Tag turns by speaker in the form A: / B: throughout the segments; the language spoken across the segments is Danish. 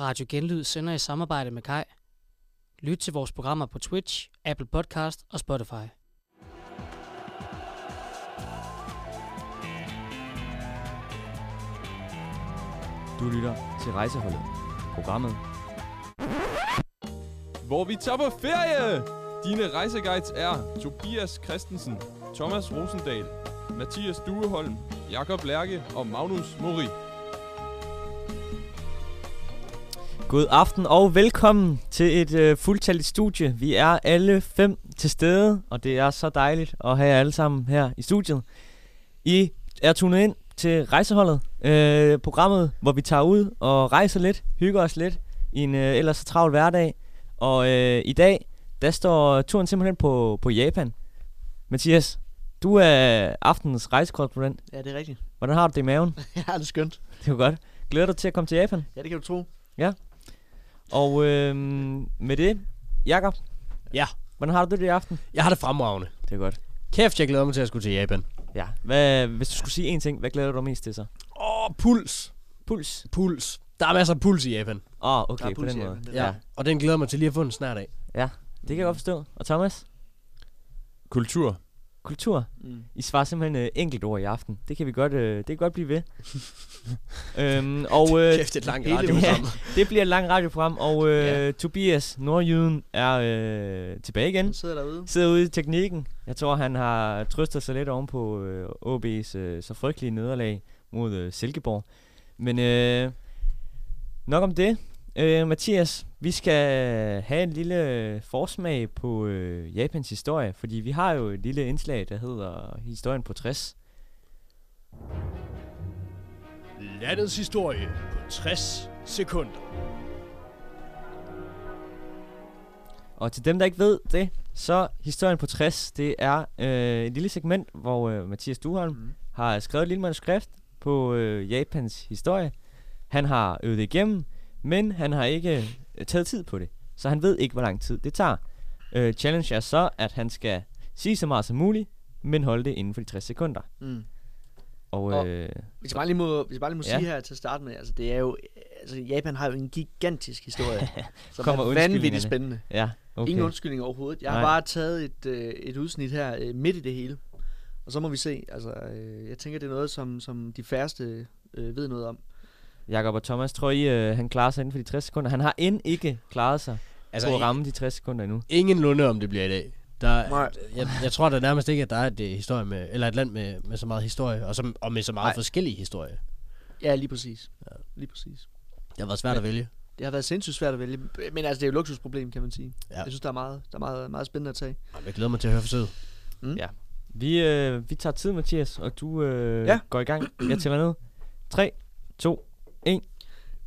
A: Radio Genlyd sender i samarbejde med Kai. Lyt til vores programmer på Twitch, Apple Podcast og Spotify.
B: Du lytter til Rejseholdet. Programmet
C: hvor vi tager på ferie. Dine rejseguides er Tobias Christensen, Thomas Rosendal, Mathias Dueholm, Jakob Lærke og Magnus Mori.
B: God aften og velkommen til et øh, fuldtalligt studie. Vi er alle fem til stede, og det er så dejligt at have jer alle sammen her i studiet. I er tunet ind til Rejseholdet, øh, programmet, hvor vi tager ud og rejser lidt, hygger os lidt i en øh, ellers så travl hverdag. Og øh, i dag, der står turen simpelthen på, på Japan. Mathias, du er aftenens rejsekorrespondent.
D: Ja, det er rigtigt.
B: Hvordan har du det i maven?
D: ja, det er skønt.
B: Det er godt. Glæder du til at komme til Japan?
D: Ja, det kan du tro.
B: Ja. Og øh, med det, Jakob.
E: Ja.
B: Hvordan har du det i aften?
E: Jeg har det fremragende.
B: Det er godt.
E: Kæft, jeg glæder mig til at skulle til Japan.
B: Ja. Hvad, hvis du skulle sige en ting, hvad glæder du dig mest til så?
E: Åh, oh, puls.
B: Puls?
E: Puls. Der er masser af puls i Japan.
B: Åh, oh, okay, på den måde.
E: Ja. ja. Og den glæder mig til lige at få en snart af.
B: Ja, det kan jeg godt forstå. Og Thomas?
C: Kultur.
B: Kultur? Mm. I svarer simpelthen uh, enkelt ord i aften. Det kan vi godt, uh, det kan godt blive ved.
E: øhm, og, uh, Kæft, et langt radioprogram. ja,
B: det bliver et langt radioprogram. Og uh, ja. Tobias Nordjyden er uh, tilbage igen. Han
D: sidder derude.
B: Sidder ude i teknikken. Jeg tror, han har trøstet sig lidt oven på uh, OB's uh, så frygtelige nederlag mod uh, Silkeborg. Men uh, nok om det. Øh, Mathias, vi skal have en lille forsmag på øh, Japans historie, fordi vi har jo et lille indslag, der hedder Historien på 60.
E: Landets historie på 60 sekunder.
B: Og til dem, der ikke ved det, så Historien på 60, det er øh, et lille segment, hvor øh, Mathias Duholm mm. har skrevet et lille manuskript på øh, Japans historie. Han har øvet det igennem, men han har ikke øh, taget tid på det. Så han ved ikke, hvor lang tid det tager. Øh, challenge er så, at han skal sige så meget som muligt, men holde det inden for de 60 sekunder. Mm.
D: Og, og øh, hvis jeg bare lige må, hvis jeg bare lige må ja. sige her til at starte med, altså det er jo, altså Japan har jo en gigantisk historie, som Kommer er vanvittigt spændende.
B: Ja, okay.
D: Ingen undskyldning overhovedet. Jeg Nej. har bare taget et, øh, et udsnit her øh, midt i det hele, og så må vi se. Altså, øh, jeg tænker, det er noget, som, som de færreste øh, ved noget om.
B: Jakob og Thomas, tror I, øh, han klarer sig inden for de 60 sekunder? Han har end ikke klaret sig altså, på at ramme de 60 sekunder endnu.
E: Ingen lunde, om det bliver i dag. Der, jeg, jeg tror da nærmest ikke, at der er et, historie med, eller et land med, med så meget historie, og, som, og med så meget Nej. forskellige historie.
D: Ja, lige præcis. Ja. Lige præcis.
E: Det har været svært Men, at vælge.
D: Det har været sindssygt svært at vælge. Men altså, det er jo et luksusproblem, kan man sige. Ja. Jeg synes, der er meget, der er meget, meget spændende at tage.
E: Jeg glæder mig til at høre forsøget.
B: Mm. Ja. Vi, øh, vi tager tid, Mathias, og du øh, ja. går i gang. Jeg tæller ned. 3, 2, 1.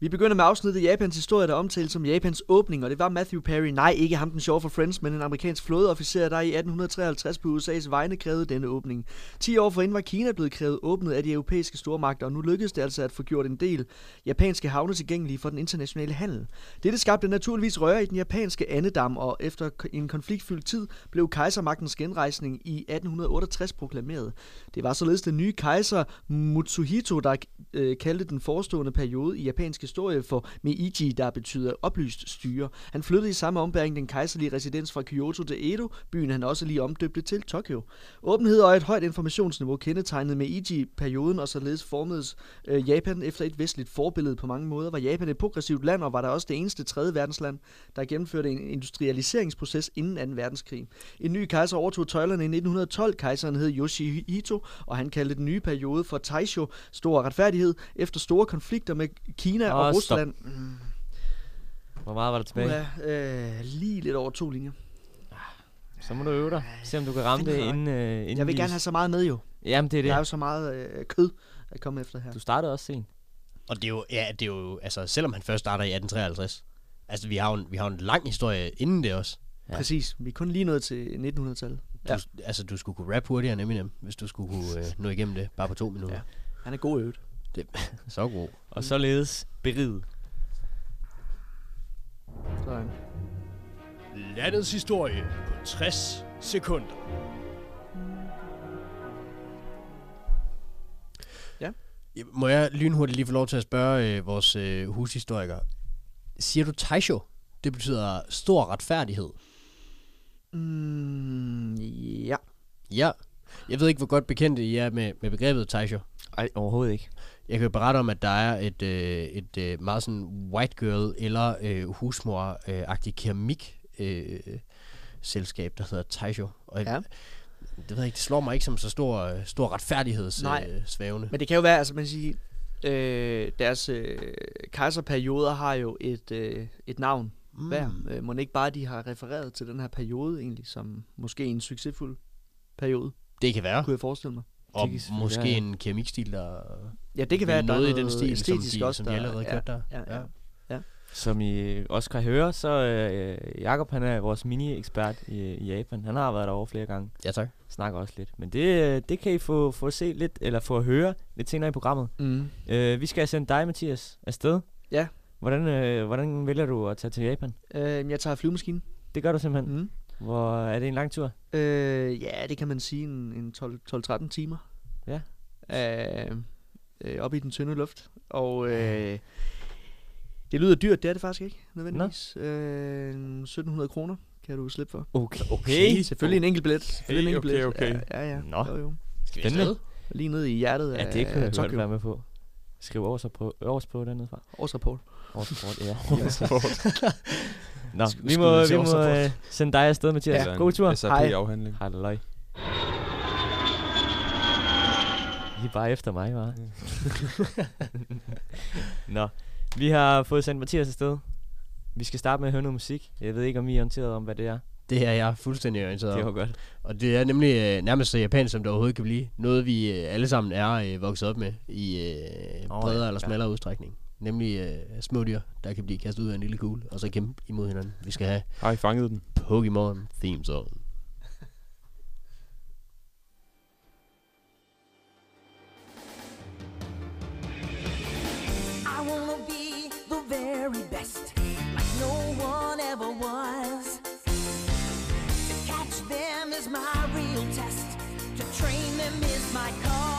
D: Vi begynder med afsnittet Japans historie, der omtales som Japans åbning, og det var Matthew Perry, nej ikke ham den sjove for Friends, men en amerikansk flådeofficer, der i 1853 på USA's vegne krævede denne åbning. 10 år forinden var Kina blevet krævet åbnet af de europæiske stormagter, og nu lykkedes det altså at få gjort en del japanske havne tilgængelige for den internationale handel. Dette skabte naturligvis røre i den japanske andedam, og efter en konfliktfyldt tid blev kejsermagtens genrejsning i 1868 proklameret. Det var således den nye kejser Mutsuhito, der øh, kaldte den forestående periode i japanske historie for Meiji, der betyder oplyst styre. Han flyttede i samme ombæring den kejserlige residens fra Kyoto til Edo, byen han også lige omdøbte til Tokyo. Åbenhed og et højt informationsniveau kendetegnede Meiji-perioden, og således formedes øh, Japan efter et vestligt forbillede på mange måder. Var Japan et progressivt land, og var der også det eneste tredje verdensland, der gennemførte en industrialiseringsproces inden 2. verdenskrig. En ny kejser overtog tøjlerne i 1912. Kejseren hed Yoshihito, og han kaldte den nye periode for Taisho, stor retfærdighed, efter store konflikter med Kina og Rusland. Mm.
B: Hvor meget var der tilbage?
D: Ja, øh, lige lidt over to linjer.
B: Så må du øve dig. Se om du kan ramme det inden, øh,
D: inden Jeg vil gerne have så meget med jo.
B: Jamen det er det.
D: Der er jo så meget øh, kød at komme efter her.
B: Du startede også sent.
E: Og det er jo, ja, det er jo, altså selvom han først starter i 1853. Altså vi har jo en, vi har en lang historie inden det også.
D: Ja. Præcis. Vi er kun lige nået til 1900-tallet.
E: Du, ja. Altså du skulle kunne rap hurtigere end Eminem, hvis du skulle kunne øh, nå igennem det bare på to minutter. Ja.
D: Han er god øvet.
E: Det, så god.
B: Og således beriget.
E: Sådan. Landets historie på 60 sekunder.
D: Ja.
E: Må jeg lynhurtigt lige få lov til at spørge øh, vores øh, hushistoriker. siger du Taisho? Det betyder stor retfærdighed.
D: Mm, ja.
E: Ja. Jeg ved ikke, hvor godt bekendt I er med, med begrebet Taisho.
B: Ej, overhovedet ikke.
E: Jeg kan jo berette om, at der er et, øh, et øh, meget sådan white girl eller øh, husmor-agtig keramik øh, selskab, der hedder Taisho. Og
D: Ja.
E: det ved jeg ikke, det slår mig ikke som så stor, øh, stor retfærdighedssvævende. Øh.
D: Men det kan jo være, altså man siger, øh, deres øh, kejserperioder har jo et, øh, et navn mm. hver. Øh, må ikke bare, de har refereret til den her periode egentlig, som måske en succesfuld periode,
E: Det kan være.
D: kunne jeg forestille mig.
E: Og måske
B: være, ja.
E: en keramikstil, der
D: Ja, det kan være, at der er
E: noget i den stil, som
D: æstetisk
E: de,
D: også,
E: som de allerede
D: ja,
E: kørte der.
D: ja, ja.
B: Som I også kan høre, så øh, Jakob han er vores mini-ekspert i, i Japan. Han har været derovre flere gange.
E: Ja, tak.
B: Snakker også lidt. Men det, øh, det kan I få, få se lidt, eller få at høre lidt senere i programmet.
D: Mm.
B: Øh, vi skal sende dig, Mathias, afsted.
D: Ja.
B: Hvordan, øh, hvordan vælger du at tage til Japan?
D: Øh, jeg tager flyvemaskinen.
B: Det gør du simpelthen.
D: Mm.
B: Hvor er det en lang tur?
D: Øh, ja, det kan man sige en, en 12 12-13 timer.
B: Ja.
D: Øh, øh, op i den tynde luft. Og øh, det lyder dyrt, det er det faktisk ikke, nødvendigvis. Øh, 1700 kroner kan du slippe for.
B: Okay.
D: Okay. Selvfølgelig en enkelt billet. Selvfølgelig en
C: okay,
D: enkelt billet.
C: okay.
D: Ja, ja. ja.
B: Nå.
D: Jo, jo.
E: Skal
B: Spændende.
D: Lige ned i hjertet
B: Ja,
D: af,
B: det kunne jeg godt være med på. Skriv års på, dernede fra.
D: Årsrapport.
B: Årsrapport, ja.
C: Sport.
B: Nå, vi må,
C: til
B: vi må
C: årsrapport.
B: øh, sende dig afsted, Mathias.
C: En
B: God tur.
C: SAP-afhandling.
B: Halløj. I er bare efter mig, var. Nå, vi har fået sendt Mathias afsted. Vi skal starte med at høre noget musik. Jeg ved ikke, om I er orienteret om, hvad det er.
E: Det er jeg fuldstændig orienteret
B: Det var godt.
E: Og det er nemlig øh, nærmest så japansk, som det overhovedet kan blive. Noget, vi øh, alle sammen er øh, vokset op med i øh,
B: Åh,
E: bredere
B: ja,
E: eller
B: ja.
E: smallere udstrækning. Nemlig øh, små dyr, der kan blive kastet ud af en lille kugle, og så kæmpe imod hinanden. Vi skal have
C: Har I fanget den?
E: Pokémon Theme Song.
F: Very best, like no one ever was. To catch them is my real test, to train them is my cause.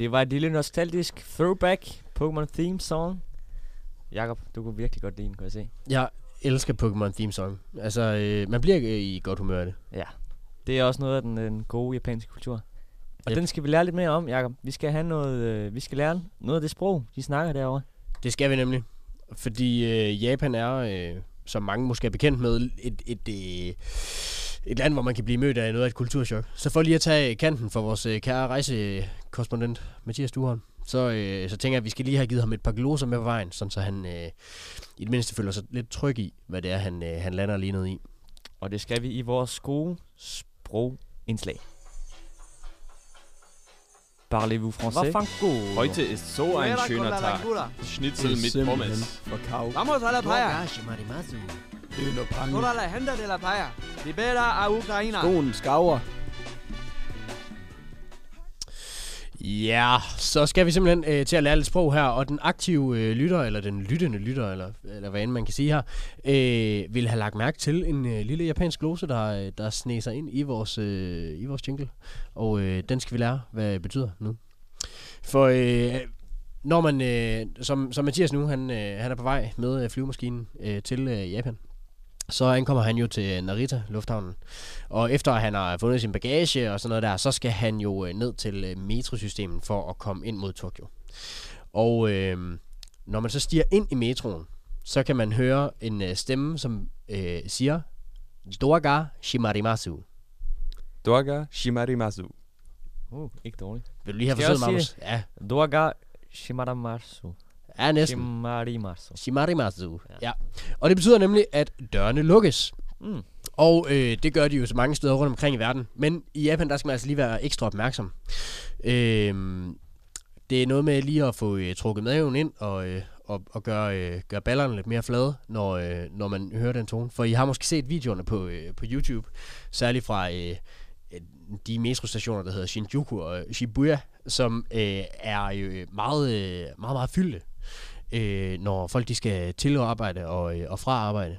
B: Det var et lille nostalgisk throwback Pokémon theme song. Jakob, du kunne virkelig godt lide den, kunne jeg se.
E: Jeg elsker Pokémon Theme Song. Altså, øh, man bliver øh, i godt humør af det.
B: Ja. Det er også noget af den, den gode japanske kultur. Og
E: Yep.
B: den skal vi lære lidt mere om, Jakob. Vi skal have noget, øh, vi skal lære noget af det sprog, de snakker derovre.
E: Det skal vi nemlig. Fordi øh, Japan er, øh, som mange måske er bekendt med, et, et, et, et land, hvor man kan blive mødt af noget af et kulturschok. Så for lige at tage kanten for vores øh, kære rejsekorrespondent, Mathias Duholm, så, øh, så tænker jeg, at vi skal lige have givet ham et par gloser med på vejen, sådan så han øh, i det mindste føler sig lidt tryg i, hvad det er, han, øh, han lander lige ned i.
B: Og det skal vi i vores gode sprogindslag. Parlez-vous français?
C: Heute ist so ein schöner Tag. Schnitzel mit Pommes.
G: Verkauft.
D: Vamos a la playa.
G: Og pange.
D: Toda la gente de la playa. Libera a Ukraina.
G: Skoen skaver.
E: Ja, så skal vi simpelthen øh, til at lære lidt sprog her, og den aktive øh, lytter, eller den lyttende lytter, eller, eller hvad end man kan sige her, øh, vil have lagt mærke til en øh, lille japansk glose, der, øh, der sig ind i vores, øh, i vores jingle. Og øh, den skal vi lære, hvad det betyder nu. For øh, når man, øh, som, som Mathias nu, han, øh, han er på vej med øh, flyvemaskinen øh, til øh, Japan, så ankommer han jo til Narita Lufthavnen. Og efter at han har fundet sin bagage og sådan noget der, så skal han jo øh, ned til øh, metrosystemet for at komme ind mod Tokyo. Og øh, når man så stiger ind i metroen, så kan man høre en øh, stemme, som øh, siger, Doaga Shimarimasu.
C: Doaga Shimarimasu.
B: Uh, ikke dårligt.
E: Vil du lige have forsøget, Magnus? Ja,
B: Doaga Shimaramasu.
E: Ja næsten.
B: Shimarimasu.
E: Shimarimasu.
B: Ja.
E: Ja. Og det betyder nemlig, at dørene lukkes.
B: Mm.
E: Og øh, det gør de jo så mange steder rundt omkring i verden. Men i Japan, der skal man altså lige være ekstra opmærksom. Øh, det er noget med lige at få øh, trukket maven ind og, øh, og, og gøre, øh, gøre ballerne lidt mere flade, når, øh, når man hører den tone. For I har måske set videoerne på, øh, på YouTube, særligt fra øh, øh, de metrostationer, der hedder Shinjuku og Shibuya, som øh, er jo meget, øh, meget, meget fyldte, øh, når folk de skal til at arbejde og, øh, og fra arbejde.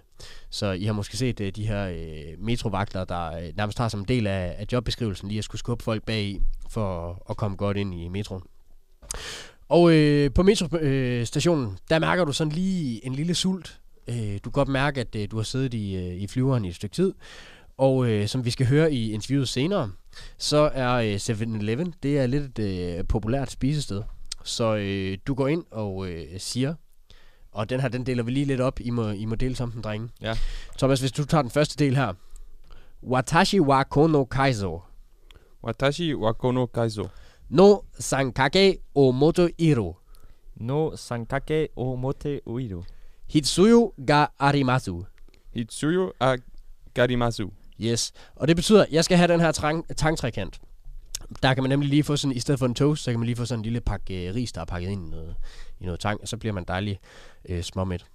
E: Så I har måske set øh, de her øh, metrovagter, der øh, nærmest har som en del af, af jobbeskrivelsen lige at skulle skubbe folk bag i, for at, at komme godt ind i metroen. Og øh, på metrostationen, øh, stationen, der mærker du sådan lige en lille sult. Øh, du kan godt mærke, at øh, du har siddet i, øh, i flyveren i et stykke tid. Og øh, som vi skal høre i interviewet senere, så er øh, 7-Eleven, det er lidt et øh, populært spisested. Så øh, du går ind og øh, siger, og den her, den deler vi lige lidt op. I må, I må dele sammen, drenge.
C: Ja.
E: Thomas, hvis du tager den første del her. Watashi wa kono kaizo.
C: Watashi wa kono kaizo.
E: No sankake o moto iro.
B: No sankake o mote uiru.
E: Hitsuyu ga arimasu.
C: Hitsuyo a garimasu.
E: Yes. Og det betyder, at jeg skal have den her trang- tangtrekant. Der kan man nemlig lige få sådan, i stedet for en toast, så kan man lige få sådan en lille pakke øh, ris, der er pakket ind i noget, i noget tang, og så bliver man dejlig øh, småmæt.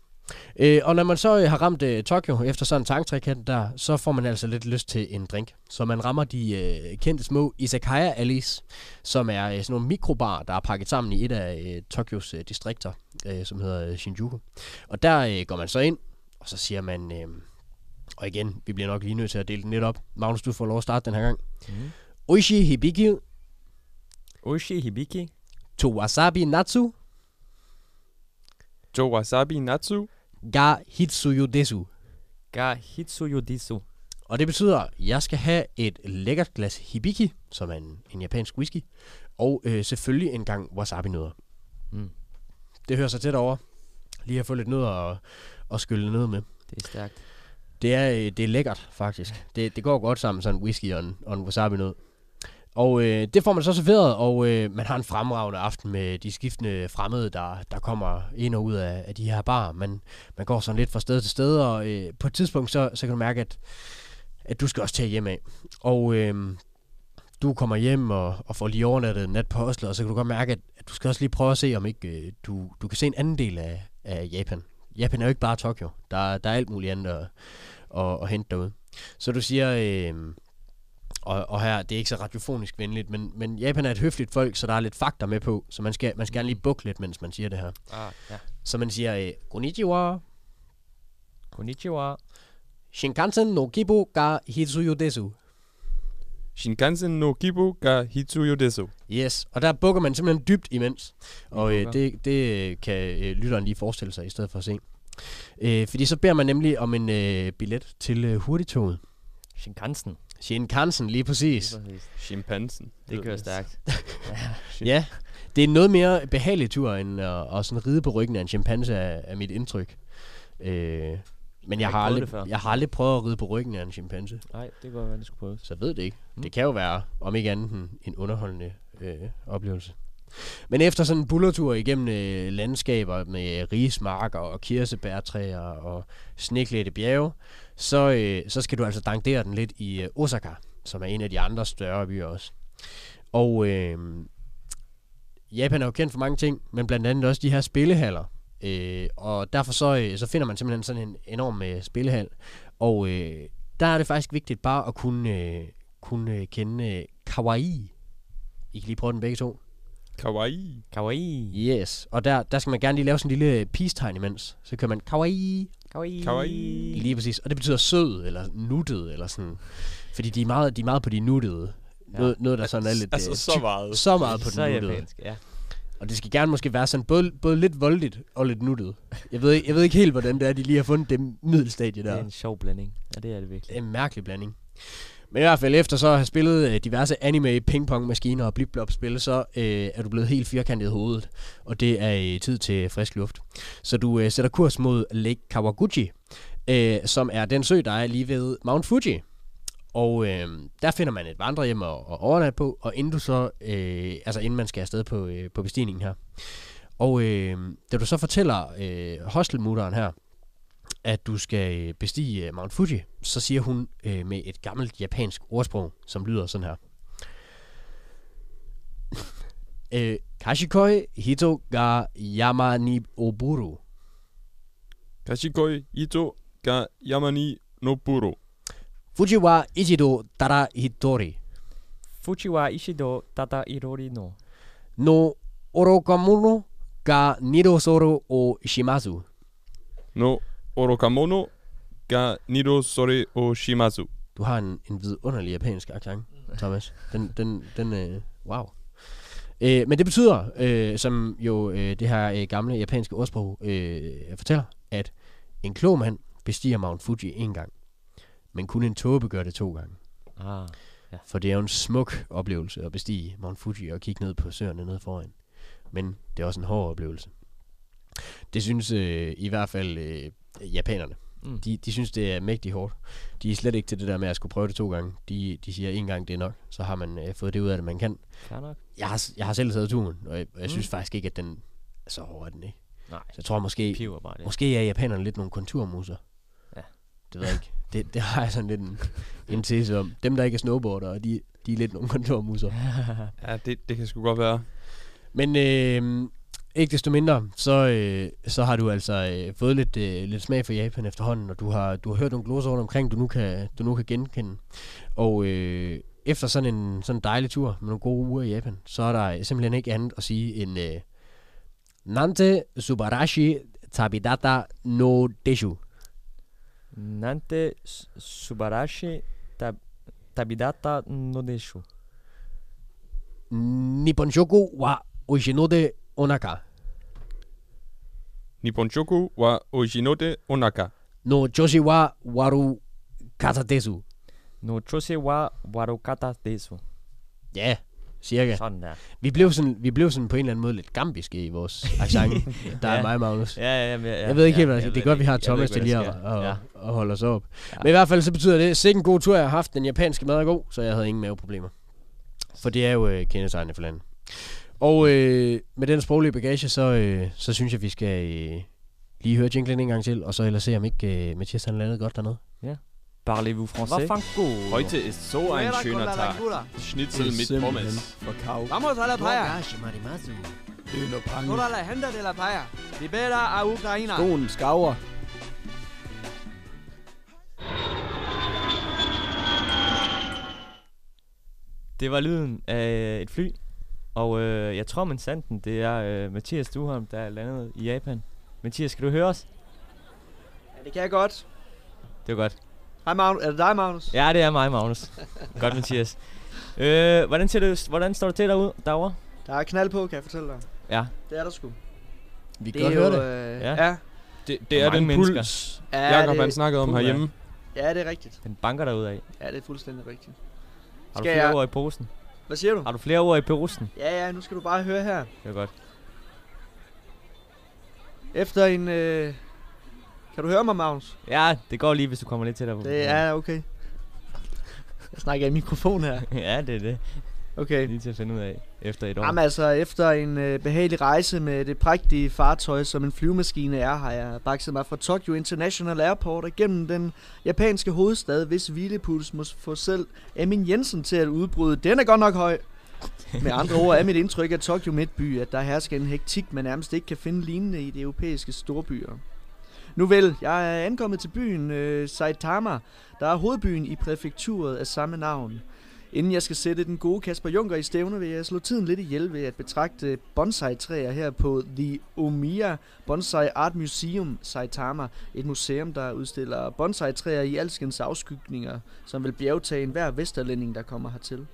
E: Øh, og når man så øh, har ramt øh, Tokyo efter sådan en tangtrekant der, så får man altså lidt lyst til en drink. Så man rammer de øh, kendte små Izakaya Alleys, som er øh, sådan nogle mikrobar, der er pakket sammen i et af øh, Tokyos øh, distrikter, øh, som hedder øh, Shinjuku. Og der øh, går man så ind, og så siger man... Øh, og igen, vi bliver nok lige nødt til at dele den lidt op. Magnus, du får lov at starte den her gang.
B: Mm.
E: Oishi hibiki
B: Oishi hibiki.
E: to wasabi natsu
C: Jo wasabi natsu.
E: ga hitsuyu desu.
B: Ga hitsuyu disu.
E: Og det betyder, at jeg skal have et lækkert glas hibiki, som er en, en japansk whisky, og øh, selvfølgelig en gang wasabi-nødder.
B: Mm.
E: Det hører sig tæt over. Lige at få lidt nødder og, og skylle ned med.
B: Det er stærkt.
E: Det er, øh, det er lækkert, faktisk. Det, det går godt sammen, sådan en whisky og en, og en wasabi-nød. Og øh, det får man så serveret, og øh, man har en fremragende aften med de skiftende fremmede, der, der kommer ind og ud af, af de her bar. Man, man går sådan lidt fra sted til sted, og øh, på et tidspunkt, så, så kan du mærke, at, at du skal også tage hjem af. Og øh, du kommer hjem og, og får lige overnattet en nat på Oslo, og så kan du godt mærke, at, at du skal også lige prøve at se, om ikke øh, du, du kan se en anden del af, af Japan. Japan er jo ikke bare Tokyo. Der, der er alt muligt andet at, at, at hente derude. Så du siger, øh, og, og her, det er ikke så radiofonisk venligt, men, men Japan er et høfligt folk, så der er lidt fakta med på, så man skal, man skal gerne lige bukke lidt, mens man siger det her.
B: Ah, ja.
E: Så man siger, øh, Konnichiwa,
B: Konnichiwa.
E: Shinkansen no kibo ga hitsuyu desu.
C: Shinkansen no Kibu ga Hitsuyo desu.
E: Yes, og der bukker man simpelthen dybt imens. Og øh, det, det øh, kan øh, lytteren lige forestille sig, i stedet for at se. Øh, fordi så beder man nemlig om en øh, billet til øh, hurtigtoget.
B: Shinkansen.
E: Shinkansen, lige præcis.
B: Lige præcis.
C: Chimpansen.
B: Det kører stærkt.
E: Ja, det er en noget mere behagelig tur, end at, at sådan ride på ryggen af en chimpanse, er, er mit indtryk. Øh, men jeg
B: ikke
E: har, aldrig, jeg har aldrig prøvet at ride på ryggen af en chimpanse,
B: Nej, det går være, det skulle prøves.
E: så jeg ved det ikke.
B: Mm.
E: Det kan jo være, om ikke andet, en, en underholdende øh, oplevelse. Men efter sådan en bullertur igennem øh, landskaber med rismarker og kirsebærtræer og sneklædte bjerge, så, øh, så skal du altså dankdere den lidt i øh, Osaka, som er en af de andre større byer også. Og øh, Japan er jo kendt for mange ting, men blandt andet også de her spillehaller. Øh, og derfor så, øh, så finder man simpelthen sådan en enorm øh, spillehal. Og øh, der er det faktisk vigtigt bare at kunne, øh, kunne øh, kende øh, kawaii. I kan lige prøve den begge to.
C: Kawaii.
B: Kawaii.
E: Yes. Og der, der skal man gerne lige lave sådan en lille peace-tegn imens. Så kører man kawaii.
B: Kawaii.
C: Kawaii.
E: Lige præcis. Og det betyder sød, eller nuttet, eller sådan. Fordi de er meget, de er meget på de nuttede.
B: Ja.
E: Noget, noget, der sådan er lidt...
C: Altså
E: øh,
C: så meget.
E: Så meget på den nuttede.
B: japansk, ja.
E: Og det skal gerne måske være sådan både, både lidt voldeligt og lidt nuttet. Jeg ved, ikke- jeg ved ikke helt, hvordan det er, de lige har fundet det middelstadie
B: Det
E: der.
B: er en sjov blanding. Ja, det er det
E: Det
B: virkelig.
E: er en mærkelig blanding. Men i hvert fald efter så at have spillet øh, diverse anime pingpong-maskiner og blip spil så øh, er du blevet helt firkantet i hovedet. Og det er øh, tid til frisk luft. Så du øh, sætter kurs mod Lake Kawaguchi, øh, som er den sø, der er lige ved Mount Fuji. Og øh, der finder man et vandrehjem at, og overnat på, og inden du så, øh, altså inden man skal afsted på, øh, på bestigningen her. Og øh, da du så fortæller øh, hostelmutteren her, at du skal øh, bestige øh, Mount Fuji, så siger hun øh, med et gammelt japansk ordsprog, som lyder sådan her. øh, Kashikoi hito ga yama ni oburu.
C: Kashikoi ito ga yamani noburo.
E: Fuji wa ichido tara hitori.
B: Fuji wa Ishido Tata Irori no.
E: No orokamono ga nido soro o shimazu.
C: No orokamono ga nido sore o shimazu.
E: Du har en, en vidunderlig japansk accent, Thomas. Den, den, den, øh, wow. Øh, men det betyder, øh, som jo øh, det her øh, gamle japanske ordsprog øh, fortæller, at en klog mand bestiger Mount Fuji en gang, men kun en tåbe gør det to gange.
B: Ah.
E: For det er jo en smuk oplevelse at bestige Mount Fuji og kigge ned på søerne nede foran. Men det er også en hård oplevelse. Det synes øh, i hvert fald øh, japanerne.
B: Mm.
E: De, de synes, det er mægtig hårdt. De er slet ikke til det der med at skulle prøve det to gange. De, de siger, en gang det er nok. Så har man øh, fået det ud af det, man kan.
B: Fair nok.
E: Jeg har, jeg har selv taget turen, og jeg, og jeg
B: Mm.
E: synes faktisk ikke, at den er så hård, den ikke.
B: Nej.
E: Så jeg tror måske,
B: Piver bare det.
E: måske er japanerne lidt nogle konturmuser.
B: Ja.
E: Det ved jeg ikke. Det, det har jeg sådan lidt en, en tese om. Dem, der ikke er snowboardere, de, de er lidt nogle konturmuser.
C: Ja, det, det kan sgu godt være.
E: Men øh, ikke desto mindre, så, øh, så har du altså øh, fået lidt, øh, lidt smag for Japan efterhånden, og du har, du har hørt nogle gloser rundt omkring, du nu kan, du nu kan genkende. Og øh, efter sådan en sådan dejlig tur med nogle gode uger i Japan, så er der simpelthen ikke andet at sige end øh, Nante Subarashi Tabidata no Deshu.
B: Nante Subarashi tab- Tabidata no deshu.
E: Nipponshoku wa Oishinode Onaka.
C: Nipponshoku wa Ojinote Onaka.
E: No Joshi wa Waru Kata Desu.
B: No chose wa warukata desu.
E: Ja, cirka.
B: Sådan der.
E: Vi blev, sådan, vi blev sådan på en eller anden måde lidt gambiske i vores accent. Der er
B: Ja.
E: mig, Magnus.
B: Ja, ja, ja, ja.
E: Jeg ved ikke helt, hvad
B: ja,
E: det er.
B: jeg
E: Det er godt, vi har Thomas til lige at, at,
B: Ja.
E: at holde os op.
B: Ja.
E: Men i hvert fald så betyder det, sikke en god tur, jeg har haft. Den japanske mad er god, så jeg havde ingen maveproblemer. For det er jo øh, kendetegnende for landet. Og øh, med den sproglige bagage, så, øh, så synes jeg, vi skal øh, lige høre jinglen en gang til, og så ellers se, om ikke øh, Mathias han landede godt dernede.
B: Parlez-vous français? Fango.
C: Heute ist so ein schöner Tag. Schnitzel mit Pommes.
G: Kav.
D: Vamos a la playa. Toda la gente de la playa. Libera a Ukraina.
G: Skoen skaver.
B: Det var lyden af et fly. Og øh, jeg tror, man sanden, det er øh, Mathias Duholm, der er landet i Japan. Mathias, skal du høre os?
D: Ja, det kan jeg godt.
B: Det var godt.
D: Hej Magnus. Er det dig, Magnus?
B: Ja, det er mig, Magnus. godt, Mathias. Øh, hvordan, ser det, hvordan står det til derude, derovre?
D: Der er knald på, kan jeg fortælle dig.
B: Ja.
D: Det er der sgu.
E: Vi kan
D: er
E: godt høre det.
D: øh,
B: Ja.
D: ja.
C: Det, det
B: er
C: er den
B: mennesker.
C: puls,
D: Ja,
C: Jakob
D: det-
C: han snakkede om herhjemme.
D: Ja, det er rigtigt.
B: Den banker derude af.
D: Ja, det er fuldstændig rigtigt.
B: Har du flere
D: jeg-
B: ord i posen?
D: Hvad siger du?
B: Har du flere ord i posen?
D: Ja, ja, nu skal du bare høre her.
B: Det er godt.
D: Efter en... Øh... Kan du høre mig, Magnus?
B: Ja, det går lige, hvis du kommer lidt tættere på.
D: Det er okay. Jeg snakker i mikrofon her.
B: ja, det er det.
D: Okay.
B: Lige til at finde ud af efter et år.
D: Jamen altså, efter en øh, behagelig rejse med det prægtige fartøj, som en flyvemaskine er, har jeg bakset mig fra Tokyo International Airport og gennem den japanske hovedstad, hvis hvilepuls må få selv Amin Jensen til at udbryde. Den er godt nok høj. Med andre ord er mit indtryk af Tokyo Midtby, at der hersker en hektik, man nærmest ikke kan finde lignende i de europæiske storbyer. Nu vel, jeg er ankommet til byen øh, Saitama, der er hovedbyen i præfekturet af samme navn. Inden jeg skal sætte den gode Kasper Junker i stævne, vil jeg slå tiden lidt ihjel ved at betragte bonsai-træer her på The Omiya Bonsai Art Museum Saitama. Et museum, der udstiller bonsai-træer i alskens afskygninger, som vil bjergtage enhver vesterlænding, der kommer hertil.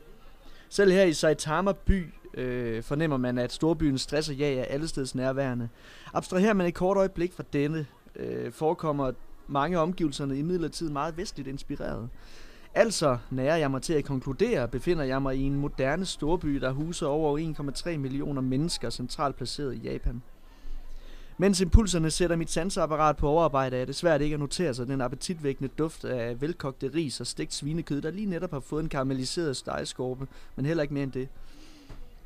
D: Selv her i Saitama by øh, fornemmer man, at storbyens stress og jag er allesteds nærværende. Abstraherer man et kort øjeblik fra denne, øh, forekommer mange af omgivelserne i midlertid meget vestligt inspireret. Altså, nærer jeg mig til at konkludere, befinder jeg mig i en moderne storby, der huser over 1,3 millioner mennesker centralt placeret i Japan. Mens impulserne sætter mit sanseapparat på overarbejde, er det svært ikke at notere sig den appetitvækkende duft af velkogte ris og stegt svinekød, der lige netop har fået en karamelliseret stegeskorpe, men heller ikke mere end det.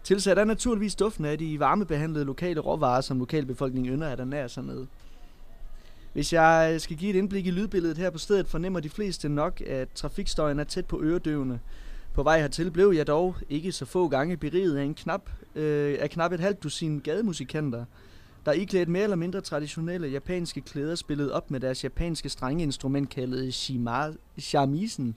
D: Tilsat er naturligvis duften af de varmebehandlede lokale råvarer, som lokalbefolkningen ynder at ernære sig med. Hvis jeg skal give et indblik i lydbilledet her på stedet, fornemmer de fleste nok, at trafikstøjen er tæt på øredøvende. På vej hertil blev jeg dog ikke så få gange beriget af en knap, øh, af knap et halvt dusin gademusikanter, der iklædt mere eller mindre traditionelle japanske klæder spillede op med deres japanske strengeinstrument kaldet shima, shamisen.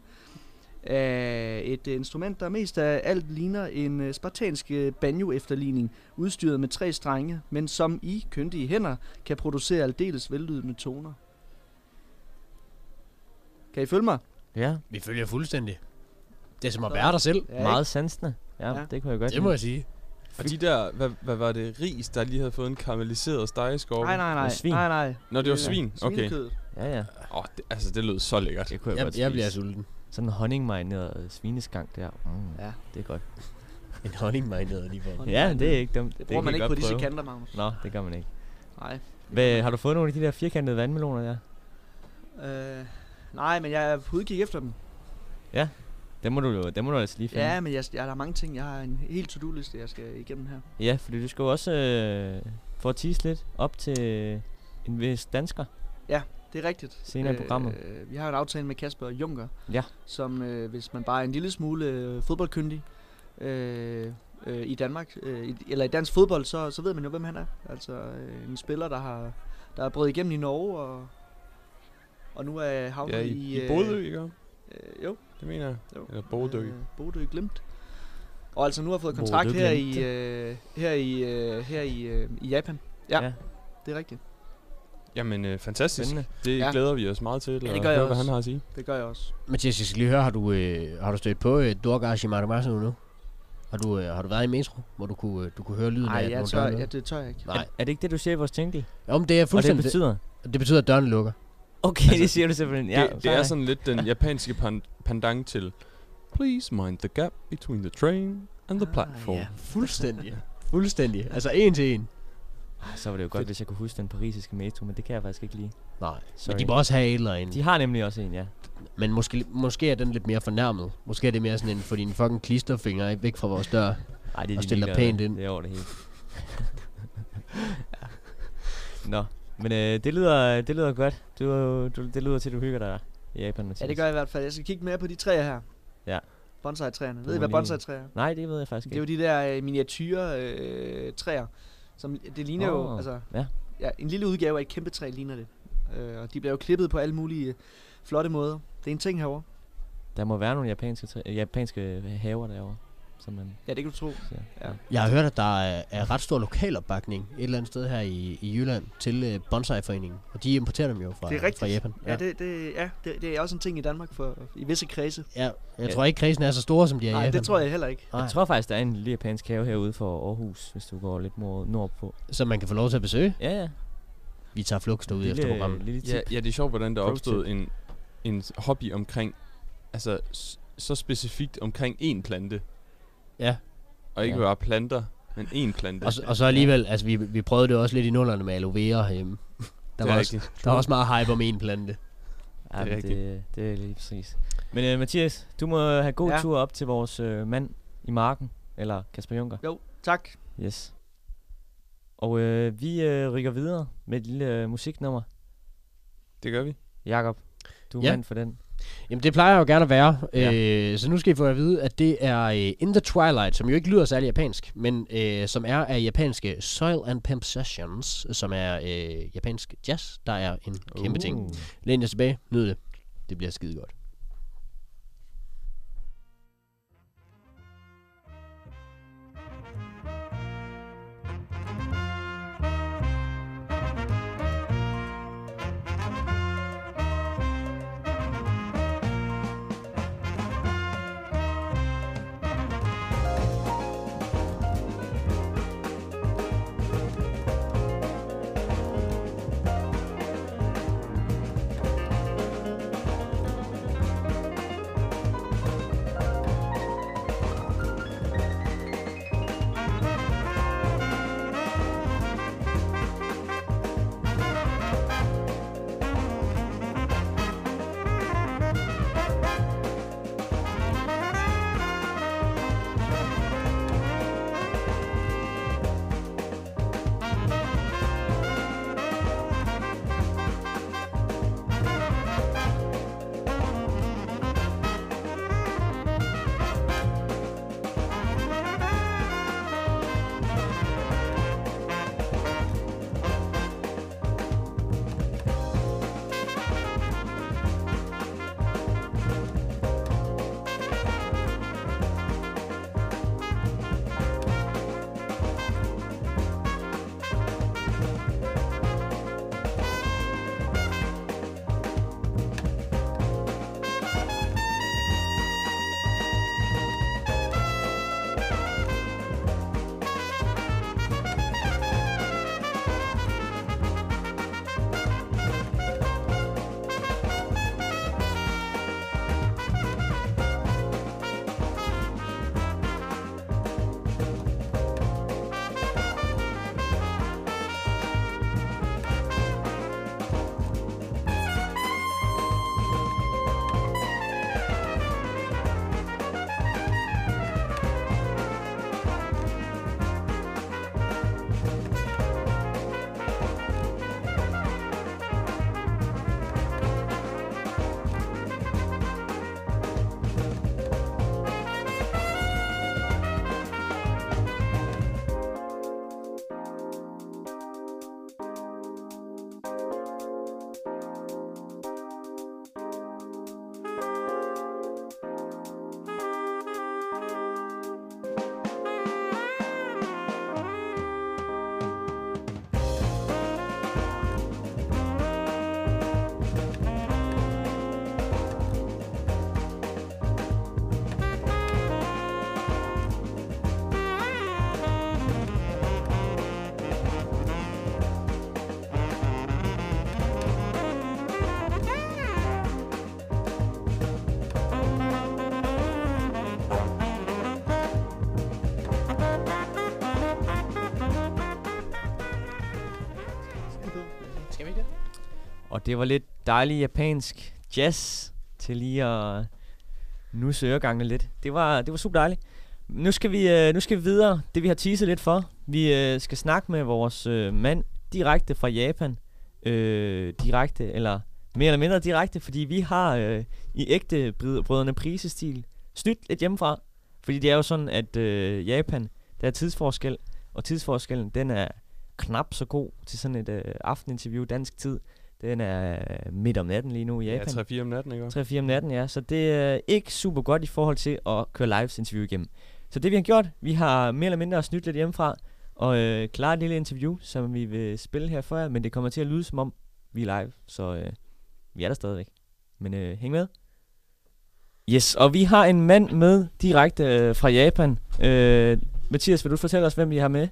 D: Øh, et instrument, der mest af alt ligner en øh, spartansk øh, banjo-efterligning, udstyret med tre strenge, men som i kyndige hænder kan producere aldeles vellydende toner. Kan I følge mig?
B: Ja,
E: Vi følger fuldstændig. Det er som at være der selv.
D: Ja,
B: meget sansende. Ja,
D: Ja.
B: det kunne jeg godt
E: Det må jeg sige.
C: Og de der, hvad, hvad var det, ris, der lige havde fået en karamelliseret stegeskorpe?
D: Nej, nej, nej.
B: Svin.
D: Nej, nej.
C: Når det var svin? Okay.
D: Svinekød.
B: Ja, ja.
C: Åh, oh, det, altså det lød så lækkert.
B: Det kunne jeg,
E: Jeg,
B: godt
E: jeg bliver
B: spise.
E: sulten.
B: Sådan en honningmarineret svineskank der. Mm,
D: Ja.
B: Det er godt.
E: En honningmarineret lige for.
B: Ja, det er ikke dumt.
D: Det bruger
B: kan
D: man ikke på disse
B: prøve.
D: kanter, Magnus.
B: Nå, det gør man ikke.
D: Nej.
B: Hvad, har du fået nogle af de der firkantede vandmeloner der?
D: Øh, nej, men jeg er på udkig efter dem.
B: Dem må du jo, dem må du altså lige finde.
D: Ja, men jeg, jeg, der er mange ting. Jeg har en helt to-do-liste, jeg skal igennem her.
B: Ja, fordi du skal jo også øh, få at tease lidt op til en vis dansker.
D: Det er rigtigt.
B: Senere i programmet.
D: Øh, vi har en aftale med Kasper Junker,
B: Ja.
D: som øh, hvis man bare er en lille smule øh, fodboldkyndig øh, øh, i Danmark, øh, i, eller i dansk fodbold, så, så ved man jo, hvem han er. Altså øh, en spiller, der har der er brudt igennem i Norge, og, og nu er havnet
C: Ja, i,
D: i...
C: i Bodø, ikke?
D: Øh, jo,
C: Det mener jeg.
D: jo.
C: Eller Bodø.
D: Øh, Bodø Glimt. Og altså nu har fået kontrakt
B: Bodø
D: her i,
B: Glimt.
D: øh, her i, øh, her i, øh, i Japan. Ja.
B: Ja.
D: Det er rigtigt.
C: Jamen, øh, fantastisk.
B: Spændende.
C: Det
D: Ja.
C: ja. glæder vi os meget til
D: det
C: at
D: gør jeg
C: høre, hvad
D: også.
C: han har at sige.
D: Det gør jeg også.
E: Mathias, jeg skal lige høre, har du, øh, har du stødt på øh, Dorgashi Matamasu nu? Har du, øh, har du været i metro, hvor du kunne, øh, du kunne høre lyden
D: Nej,
E: af, at
D: jeg
E: nogle
D: tør, ja, det tør jeg ikke.
E: Nej.
B: Er, er det ikke det, du siger i vores jingle?
E: Jo, men det er
B: Og det
E: fuldstændig... det,
B: betyder?
E: det betyder, at dørene lukker.
B: Okay,
C: Altså,
B: det siger du simpelthen. Ja,
C: Ja, det, det er sådan lidt den japanske pan- pendant til Please mind the gap between the train and the
D: Ah,
C: platform.
E: Ja, fuldstændig. fuldstændig. Altså en til en.
B: Så var det jo godt, hvis jeg kunne huske den parisiske metro, men det kan jeg faktisk ikke lige.
E: Nej,
B: Sorry.
E: men de må også have et eller andet.
B: De har nemlig også en, ja.
E: Men måske, måske er den lidt mere fornærmet. Måske er det mere sådan en, for dine fucking klisterfingre er væk fra vores dør.
B: Ej, det er
E: Og
B: de
E: stille dig pænt ind.
B: Det er over det hele. ja. Nå, men øh, det, lyder, det lyder godt. Du, du, det lyder til, at du hygger dig i Japan, Mathias.
D: Ja, det gør jeg i hvert fald. Jeg skal kigge mere på de træer her.
B: Ja.
D: Bonsai-træerne. Ved I, hvad bonsai-træer er?
B: Nej, det ved jeg faktisk
D: Det er jo
B: ikke.
D: de der øh, miniatyre øh, træer. Som, det ligner jo,
B: Åh,
D: altså,
B: ja.
D: ja, en lille udgave af et kæmpe træ ligner det. Øh, og de bliver jo klippet på alle mulige øh, flotte måder. Det er en ting herovre.
B: Der må være nogle japanske, træ, japanske haver derovre. Som man
D: Ja, det kan du tro.
B: siger.
D: Ja.
E: Jeg har hørt, at der er, er ret stor lokalopbakning et eller andet sted her i, i Jylland til øh, Bonsai-foreningen. Og de importerer dem jo fra,
D: Det er rigtigt.
E: fra Japan.
D: Ja, det, det, ja det, det er også en ting i Danmark for, i visse kredse.
E: ja, jeg
B: Ja.
E: tror ikke, krisen er så store, som de er i
D: Nej,
E: Japan.
D: det tror jeg heller ikke.
E: Nej.
B: Jeg tror faktisk, der er en lille japansk have herude for Aarhus, hvis du går lidt mod nordpå.
E: Som man kan få lov til at besøge.
B: Ja, ja.
E: Vi tager flugt derude efter programmet.
B: lille tip.
C: Ja, ja, det er sjovt, hvordan der opstod en, en hobby omkring, altså så specifikt omkring én plante.
E: Ja.
C: Og ikke
B: Ja.
C: bare planter, men én plante.
E: Og, så- og så alligevel, altså vi, vi prøvede det også lidt i nullerne med aloe vera herhjemme. Der var, også,
C: rigtigt.
E: der var også meget hype om en plante.
B: Ja,
C: Det er
B: det,
C: rigtigt.
B: det, det er lige præcis. Men uh, Mathias, du må have god
D: Ja.
B: tur op til vores uh, mand i marken, eller Kasper Junker.
D: Jo, tak.
B: Yes. Og uh, vi uh, rykker videre med et lille uh, musiknummer.
C: Det gør vi.
B: Jakob, du er
E: Ja.
B: mand for den.
E: Jamen det plejer jeg jo gerne at være.
B: Ja.
E: Øh, så nu skal I få at vide, at det er øh, In the Twilight, som jo ikke lyder særlig japansk, men øh, som er af japanske Soil and Pimp Sessions, som er øh, japansk jazz, der er en kæmpe ting.
B: Uh.
E: Læn jer tilbage, nyd det. Det bliver skide godt.
B: Og det var lidt dejlig japansk jazz til lige at nu øregangene lidt. Det var, det var super dejligt. Nu skal, vi, øh, nu skal vi videre. Det vi har teaset lidt for. Vi øh, skal snakke med vores øh, mand direkte fra Japan. Øh, direkte, eller mere eller mindre direkte, fordi vi har øh, i ægte brødrene prisestil snydt lidt hjemmefra. Fordi det er jo sådan, at øh, Japan, der er tidsforskel, og tidsforskellen, den er knap så god til sådan et øh, afteninterview dansk tid. Den er øh, midt om natten lige nu i Japan.
C: Ja, 3-4 om natten, ikke også?
B: 3-4 om natten, ja. Så det er ikke super godt i forhold til at køre live interview igennem. Så det vi har gjort, vi har mere eller mindre snydt lidt hjemmefra, og øh, klaret et lille interview, som vi vil spille her for jer, men det kommer til at lyde som om, vi er live, så øh, vi er der stadigvæk. Men øh, hæng med. Yes, og vi har en mand med direkte øh, fra Japan. Øh, Mathias, vil du fortælle os, hvem vi har med?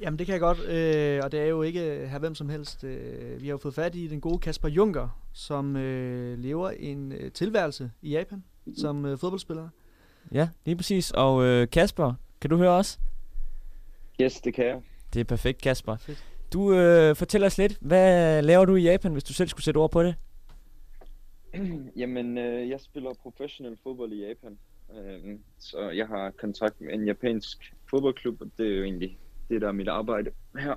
D: Jamen det kan jeg godt, øh, og det er jo ikke her hvem som helst. Øh, vi har jo fået fat i den gode Kasper Junker, som øh, lever en øh, tilværelse i Japan som øh, fodboldspiller.
B: Ja, lige præcis. Og øh, Kasper, kan du høre os?
H: Yes, det kan jeg.
B: Det er perfekt, Kasper.
D: Fedt.
B: Du øh, fortæller os lidt, hvad laver du i Japan, hvis du selv skulle sætte ord på det?
H: Jamen, øh, jeg spiller professionel fodbold i Japan. Øh, så jeg har kontakt med en japansk fodboldklub, og det er jo egentlig det, der er mit arbejde her.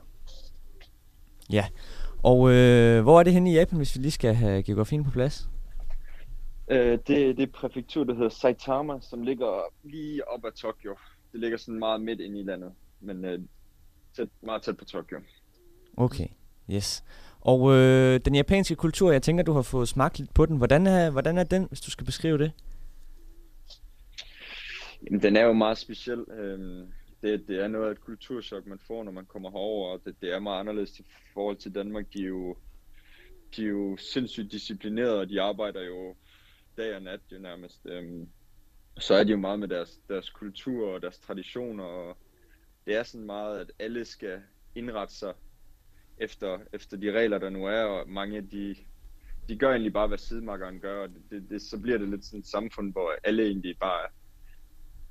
B: Og øh, hvor er det henne i Japan, hvis vi lige skal have geografien på plads?
H: Øh, det, det er præfektur, der hedder Saitama, som ligger lige op ad Tokyo. Det ligger sådan meget midt inde i landet, men øh, tæt, meget tæt på Tokyo.
B: Okay, yes. Og øh, den japanske kultur, jeg tænker, du har fået smagt lidt på den. Hvordan er, hvordan er den, hvis du skal beskrive det?
H: Jamen, den er jo meget speciel. Øhm, det, det er noget af et kulturschok, man får, når man kommer herover, og det, det er meget anderledes i forhold til Danmark. De er jo, de er jo sindssygt disciplinerede, og de arbejder jo dag og nat jo nærmest. Øhm, så er de jo meget med deres, deres kultur og deres traditioner, og det er sådan meget, at alle skal indrette sig efter, efter de regler, der nu er, og mange de, de gør egentlig bare, hvad sidemarkeren gør, og det, det, det, så bliver det lidt sådan et samfund, hvor alle egentlig bare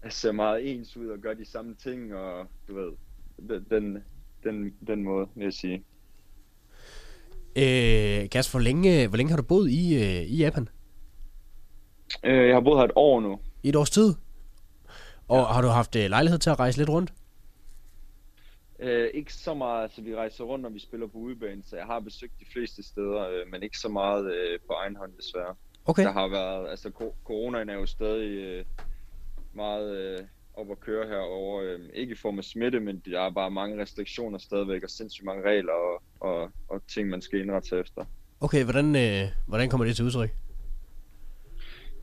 H: ser meget ens ud og gør de samme ting, og du ved, den, den, den, måde, vil jeg sige.
E: Øh, Kasper, hvor længe, hvor længe har du boet i, øh, i Japan?
H: Øh, jeg har boet her et år nu.
E: I et års tid? Og ja. har du haft øh, lejlighed til at rejse lidt rundt?
H: Øh, ikke så meget, altså vi rejser rundt, når vi spiller på udebane, så jeg har besøgt de fleste steder, øh, men ikke så meget øh, på egen hånd desværre.
E: Okay.
H: Der har været, altså ko- coronaen er jo stadig øh, meget øh, op at køre herover. Øh, ikke i form af smitte, men der er bare mange restriktioner stadigvæk, og sindssygt mange regler og, og, og ting, man skal indrette sig efter.
E: Okay, hvordan, øh, hvordan kommer det til udtryk?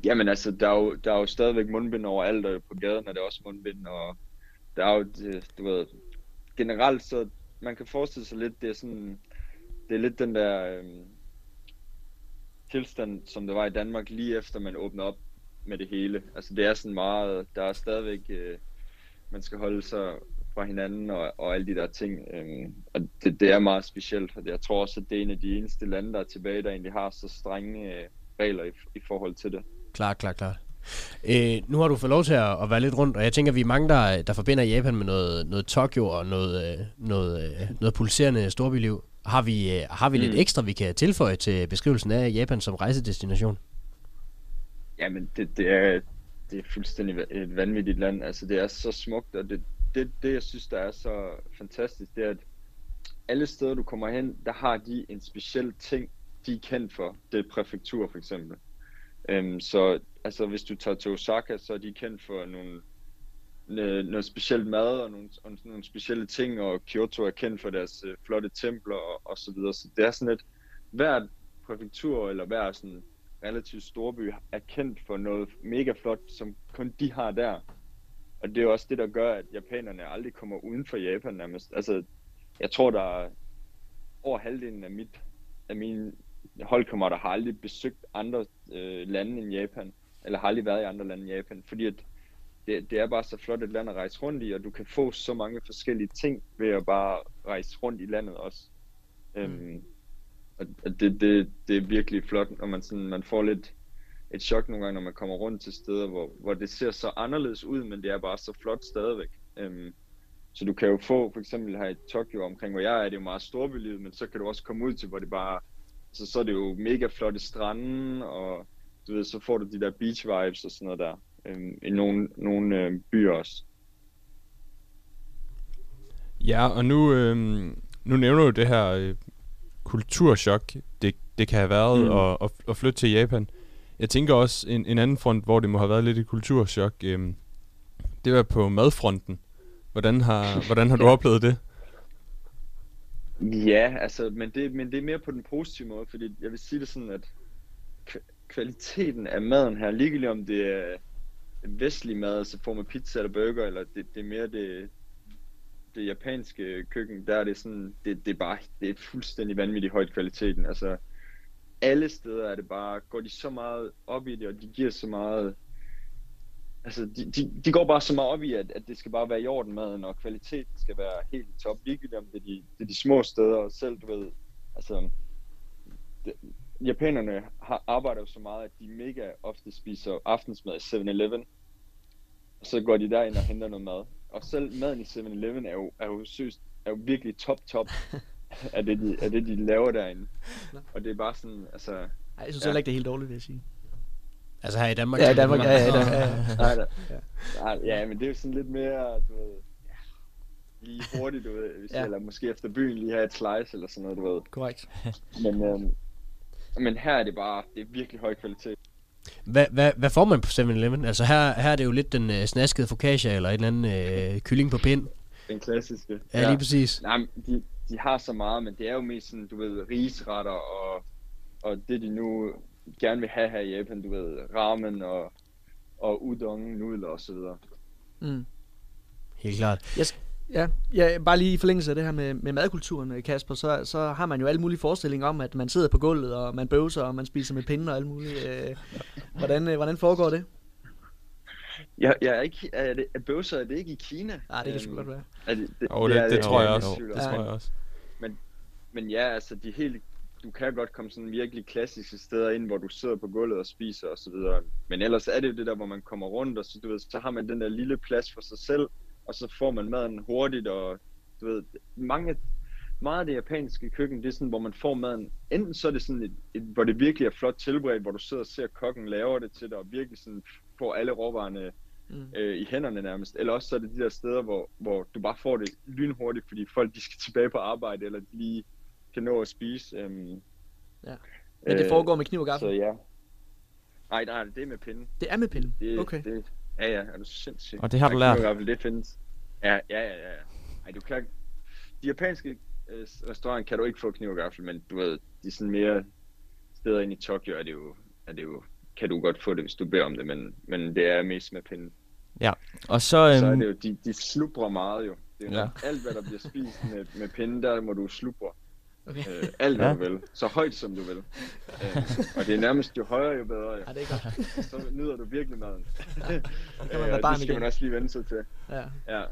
H: Jamen altså, der er jo, der er jo stadigvæk mundbind overalt, og på gaden er det også mundbind, og der er jo, det, du ved, generelt så, man kan forestille sig lidt, det er sådan, det er lidt den der øhm, tilstand, som det var i Danmark, lige efter man åbner op med det hele. Altså det er sådan meget, der er stadigvæk, øh, man skal holde sig fra hinanden og, og alle de der ting. Øhm, og det, det er meget specielt, og jeg tror også, at det er en af de eneste lande, der er tilbage, der egentlig har så strenge øh, regler i, i forhold til det.
E: Klart, klart, klart. Øh, nu har du fået lov til at, at være lidt rundt, og jeg tænker, vi er mange, der, der forbinder Japan med noget, noget Tokyo og noget, øh, noget, øh, noget pulserende storbyliv. Har vi, øh, har vi mm. lidt ekstra, vi kan tilføje til beskrivelsen af Japan som rejsedestination?
H: Jamen, det, det, er, det er fuldstændig et vanvittigt land. Altså, det er så smukt, og det, det, det, jeg synes, der er så fantastisk, det er, at alle steder, du kommer hen, der har de en speciel ting, de er kendt for. Det er præfektur, for eksempel. Øhm, så altså, hvis du tager til Osaka, så er de kendt for nogle, øh, noget specielt mad og nogle, og nogle specielle ting, og Kyoto er kendt for deres øh, flotte templer og, og så videre. Så det er sådan et, hver præfektur eller hver sådan relativt storby er kendt for noget mega flot, som kun de har der. Og det er også det, der gør, at japanerne aldrig kommer uden for Japan nærmest. Altså, jeg tror, der er over halvdelen af, mit, af mine holdkammerater har aldrig besøgt andre øh, lande end Japan, eller har aldrig været i andre lande end Japan, fordi at det, det er bare så flot et land at rejse rundt i, og du kan få så mange forskellige ting ved at bare rejse rundt i landet også. Mm. Øhm, og det, det, det er virkelig flot, når man, sådan, man får lidt et chok nogle gange, når man kommer rundt til steder, hvor, hvor det ser så anderledes ud, men det er bare så flot stadigvæk. Øhm, så du kan jo få, for eksempel her i Tokyo omkring, hvor jeg er, det er jo meget storbylivet, men så kan du også komme ud til, hvor det bare, så, så er det jo mega flotte strande, og du ved, så får du de der beach vibes og sådan noget der, øhm, i nogle, nogle øhm, byer også.
C: Ja, og nu, øhm, nu nævner du det her øh, kulturschok, det, det kan have været
H: Mm.
C: at, at, at flytte til Japan. Jeg tænker også en, en anden front, hvor det må have været lidt et kulturschok, øhm, det var på madfronten. Hvordan har, hvordan har du oplevet det?
H: Ja, altså, men det, men det er mere på den positive måde, fordi jeg vil sige det sådan, at kva- kvaliteten af maden her, ligegyldigt om det er vestlig mad, altså får man pizza eller burger, eller det, det er mere det, det japanske køkken, der er det sådan, det, det er bare, det er fuldstændig vanvittigt højt kvaliteten. Altså, alle steder er det bare, går de så meget op i det, og de giver så meget, altså, de, de, de går bare så meget op i, at, at det skal bare være i orden maden, og kvaliteten skal være helt top, ligegyldigt om det er de, det er de små steder, og selv, du ved, altså, det, japanerne har, arbejder jo så meget, at de mega ofte spiser aftensmad i 7-Eleven, og så går de derind og henter noget mad. Og selv maden i 7-Eleven er jo, er jo, søst, er jo virkelig top, top af, det, de, af det, de laver derinde. Og det er bare sådan, altså...
D: Ej, jeg synes
H: Ja.
D: heller ikke, det er helt dårligt, vil jeg sige.
E: Altså her i Danmark.
D: Ja, i Danmark, ja, ja, ja, ja.
H: Nej, da, nej, ja, men det er jo sådan lidt mere, du ved, lige hurtigt, du ved, hvis
D: ja.
H: eller måske efter byen lige have et slice eller sådan noget, du ved.
D: Korrekt.
H: Men, øhm, men her er det bare, det er virkelig høj kvalitet.
E: Hvad, hvad, hvad får man på 7-Eleven? Altså her, her er det jo lidt den øh, snaskede focaccia, eller et eller andet øh, kylling på pind.
H: Den klassiske.
E: Ja, lige præcis.
H: Nej, de, de har så meget, men det er jo mest sådan, du ved, risretter og, og det de nu gerne vil have her i Japan, du ved, ramen og, og udon, nudler og så videre.
D: Mm.
E: Helt klart.
D: Ja, ja, bare lige i forlængelse af det her med, med madkulturen, øh, Kasper, så, så har man jo alle mulige forestillinger om, at man sidder på gulvet, og man bøvser, og man spiser med pinde og alt muligt. Øh, hvordan, øh, hvordan foregår det?
H: Jeg, jeg er ikke, er det, er bøvser, er det ikke i Kina?
D: Nej, det kan sgu
H: Øhm,
D: godt være.
H: Er det, det,
C: Jo, det, det, tror jeg også. Det tror jeg også.
H: Men ja, altså de helt, du kan godt komme sådan virkelig klassiske steder ind, hvor du sidder på gulvet og spiser og så videre. Men ellers er det jo det der, hvor man kommer rundt, og så, du ved, så har man den der lille plads for sig selv, og så får man maden hurtigt, og du ved, mange, meget af det japanske køkken, det er sådan, hvor man får maden, enten så er det sådan, et, et, hvor det virkelig er flot tilberedt, hvor du sidder og ser kokken laver det til dig, og virkelig sådan får alle råvarerne
D: Mm.
H: øh, i hænderne nærmest. Eller også så er det de der steder, hvor, hvor du bare får det lynhurtigt, fordi folk de skal tilbage på arbejde, eller de lige kan nå at spise. Øhm,
D: Ja. Men det foregår med kniv og
H: Så
D: gaffel?
H: ja. Nej, nej, det er med pinde.
D: Det er med pinden?
H: Det,
D: Okay.
H: Det, ja, ja, er du sindssygt.
B: Og det har du lært?
H: og det findes. Ja, ja, ja, ja. ja. Ej, du kan... De japanske øh, restauranter kan du ikke få kniv og gaffel, men du ved, de sådan mere steder ind i Tokyo, er det jo, er det jo kan du godt få det, hvis du beder om det, men, men det er mest med pinden.
B: Og så, øhm,
H: så er det jo, de, de slubrer meget jo. Det er jo
B: Ja.
H: ja. alt, hvad der bliver spist med, med pinden, der må du slubre.
D: Okay.
H: Øh, alt, hvad
B: Ja.
H: ja. du vil. Så højt, som du vil. Øh, og det er nærmest jo højere, jo bedre. Jo.
D: Ja, det er godt.
H: Så nyder du virkelig maden.
D: kan man
H: Øh,
D: være
H: og
D: barn
H: det skal
D: igen.
H: man også lige vende sig til.
D: Ja.
H: Ja.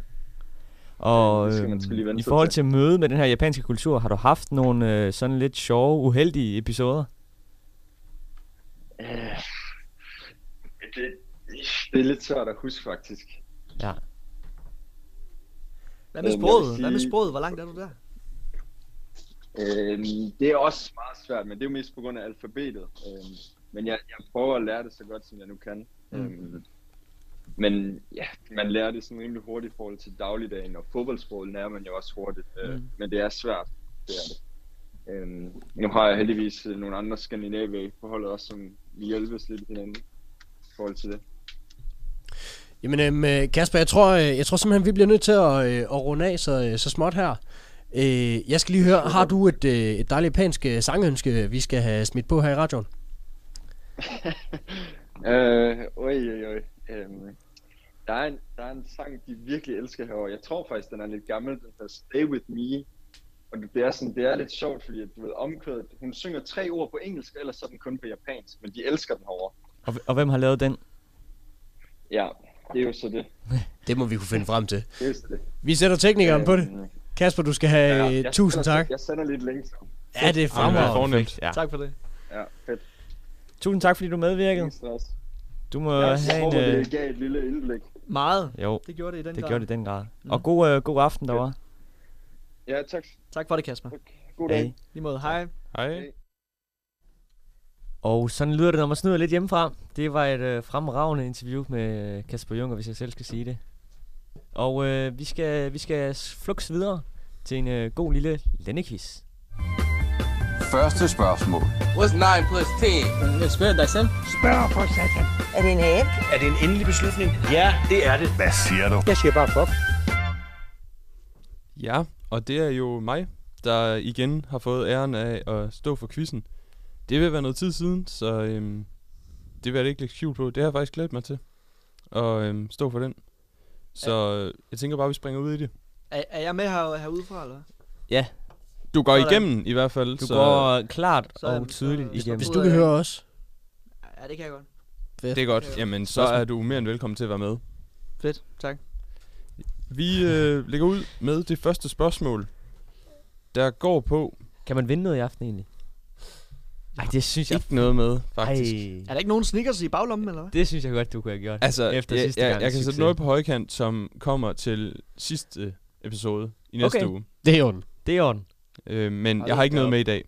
B: og
H: det skal man sgu lige vende
B: i forhold
H: til.
B: til møde med den her japanske kultur, har du haft nogle øh, sådan lidt sjove, uheldige episoder?
H: Øh, det, det er lidt svært at huske, faktisk.
B: Ja.
D: Hvad med
H: Øhm,
D: sproget? Hvad med
H: sige-
D: sproget? Hvor langt er du der?
H: Øhm, det er også meget svært, men det er jo mest på grund af alfabetet. Øhm, men jeg, jeg prøver at lære det så godt, som jeg nu kan.
D: Mm.
H: Øhm, men ja, man lærer det sådan rimelig hurtigt i forhold til dagligdagen, og fodboldsproget lærer man jo også hurtigt. Øh,
D: Mm.
H: men det er svært, det er det. Øhm, nu har jeg heldigvis øh, nogle andre skandinaver på holdet også, som vi hjælpes lidt hinanden i forhold til det.
E: Jamen øhm, øh, Kasper, jeg tror, øh, jeg tror simpelthen, vi bliver nødt til at, øh, at runde af så, så småt her. Øh, jeg skal lige høre, har du et, øh, et dejligt japansk øh, sangønske, vi skal have smidt på her i radioen?
H: Øh, oj, oj, oj. Øhm, der, er en, der er en sang, de virkelig elsker herovre. Jeg tror faktisk, den er lidt gammel. Den hedder Stay With Me. Og det er, sådan, det er lidt sjovt, fordi at, du ved, omkvædet, hun synger tre ord på engelsk, ellers så er den kun på japansk. Men de elsker den herovre.
B: Og, og hvem har lavet den?
H: Ja, det er jo så det.
E: Det må vi kunne finde frem til.
H: Det er det.
E: Vi sætter teknikeren på det. Kasper, du skal have
H: ja,
E: øh,
H: jeg
E: tusind
H: sender-
E: tak.
H: Jeg sender lidt links.
E: Ja, det er fremragende.
B: Ja.
D: Tak for det.
H: Ja, fedt.
B: Tusind tak, fordi du medvirkede. Du må
H: Jeg
B: have en...
H: håber,
B: Øh,
H: det gav et lille indblik.
D: Meget.
B: jo,
D: Det gjorde det i den
B: det
D: grad.
B: gjorde det i den grad.
D: Mm.
B: Og god, øh, god aften derovre.
H: Ja, tak.
D: Tak for det, Kasper.
H: God dag.
B: Hey.
D: Lige måde. Hej.
C: Hej.
B: Og sådan lyder det, når man snyder lidt hjemmefra. Det var et øh, fremragende interview med øh, Kasper Juncker, hvis jeg selv skal sige det. Og øh, vi skal vi skal flux videre til en øh, god lille lennequiz.
I: Første spørgsmål.
G: What's 9 plus 10? Spørg dig selv.
J: Er det en app?
G: Er det en endelig beslutning? Ja, det er det.
I: Hvad siger du?
G: Jeg siger bare fuck.
C: Ja, og det er jo mig, der igen har fået æren af at stå for quizzen. Det vil være noget tid siden, så øhm, det vil jeg ikke lægge skjul på. Det har jeg faktisk glædet mig til. at øhm, stå for den. Så øh, jeg tænker bare, vi springer ud i det.
D: Er, er jeg med her, herudefra, eller?
B: Ja,
C: Du går
D: Sådan.
C: igennem i hvert fald.
B: du
C: så
B: går klart
D: Så-
B: og tydeligt
D: så-
B: igennem.
E: Hvis du kan høre os.
D: Ja, det kan jeg godt.
E: Fedt.
C: Det er godt. Jamen, så er du mere end velkommen til at være med.
D: Fedt, tak.
C: Vi øh, lægger ud med det første spørgsmål, der går på
B: Kan man vinde noget i aften egentlig? Ej, det synes jeg...
C: ikke noget med, faktisk.
B: Ej,
D: Er der ikke nogen snickers i baglommen, eller hvad?
B: det synes jeg godt, du kunne have gjort.
C: Altså,
B: Efter
C: jeg,
B: sidste
C: jeg,
B: gang
C: jeg kan sætte noget på højkant, som kommer til sidste episode i næste
B: Okay.
C: uge.
E: Det er jo den.
B: Det er orden.
C: Øh, men
D: Hold
C: jeg har ikke noget
D: op.
C: med i dag.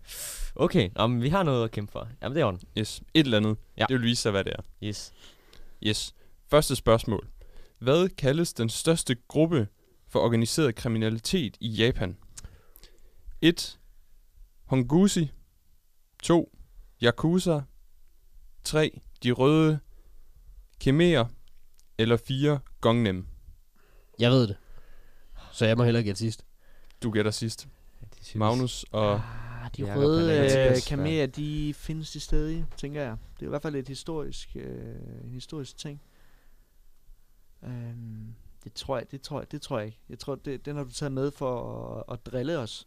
B: Okay, Nå, men vi har noget at kæmpe for. Jamen, det er orden.
C: Yes. Et eller andet.
B: Ja.
C: Det vil vise sig, hvad det er.
B: Yes.
C: Yes. Første spørgsmål. Hvad kaldes den største gruppe for organiseret kriminalitet i Japan? 1. Hongusi 2. Yakuza 3. De røde Khmer eller 4. Gongnem.
E: Jeg ved det. Så jeg må hellere gætte sidst.
C: Du gætter sidst.
B: Det synes
C: Magnus og
D: Ah, de
B: Jakob,
D: røde
B: han er
D: øh,
B: Mathias,
D: kameler, de findes de stadig, tænker jeg. Det er i hvert fald et historisk, øh, en historisk ting. Um, det tror jeg, det tror jeg, det tror jeg ikke. Jeg tror, det, den har du taget med for at, at drille os.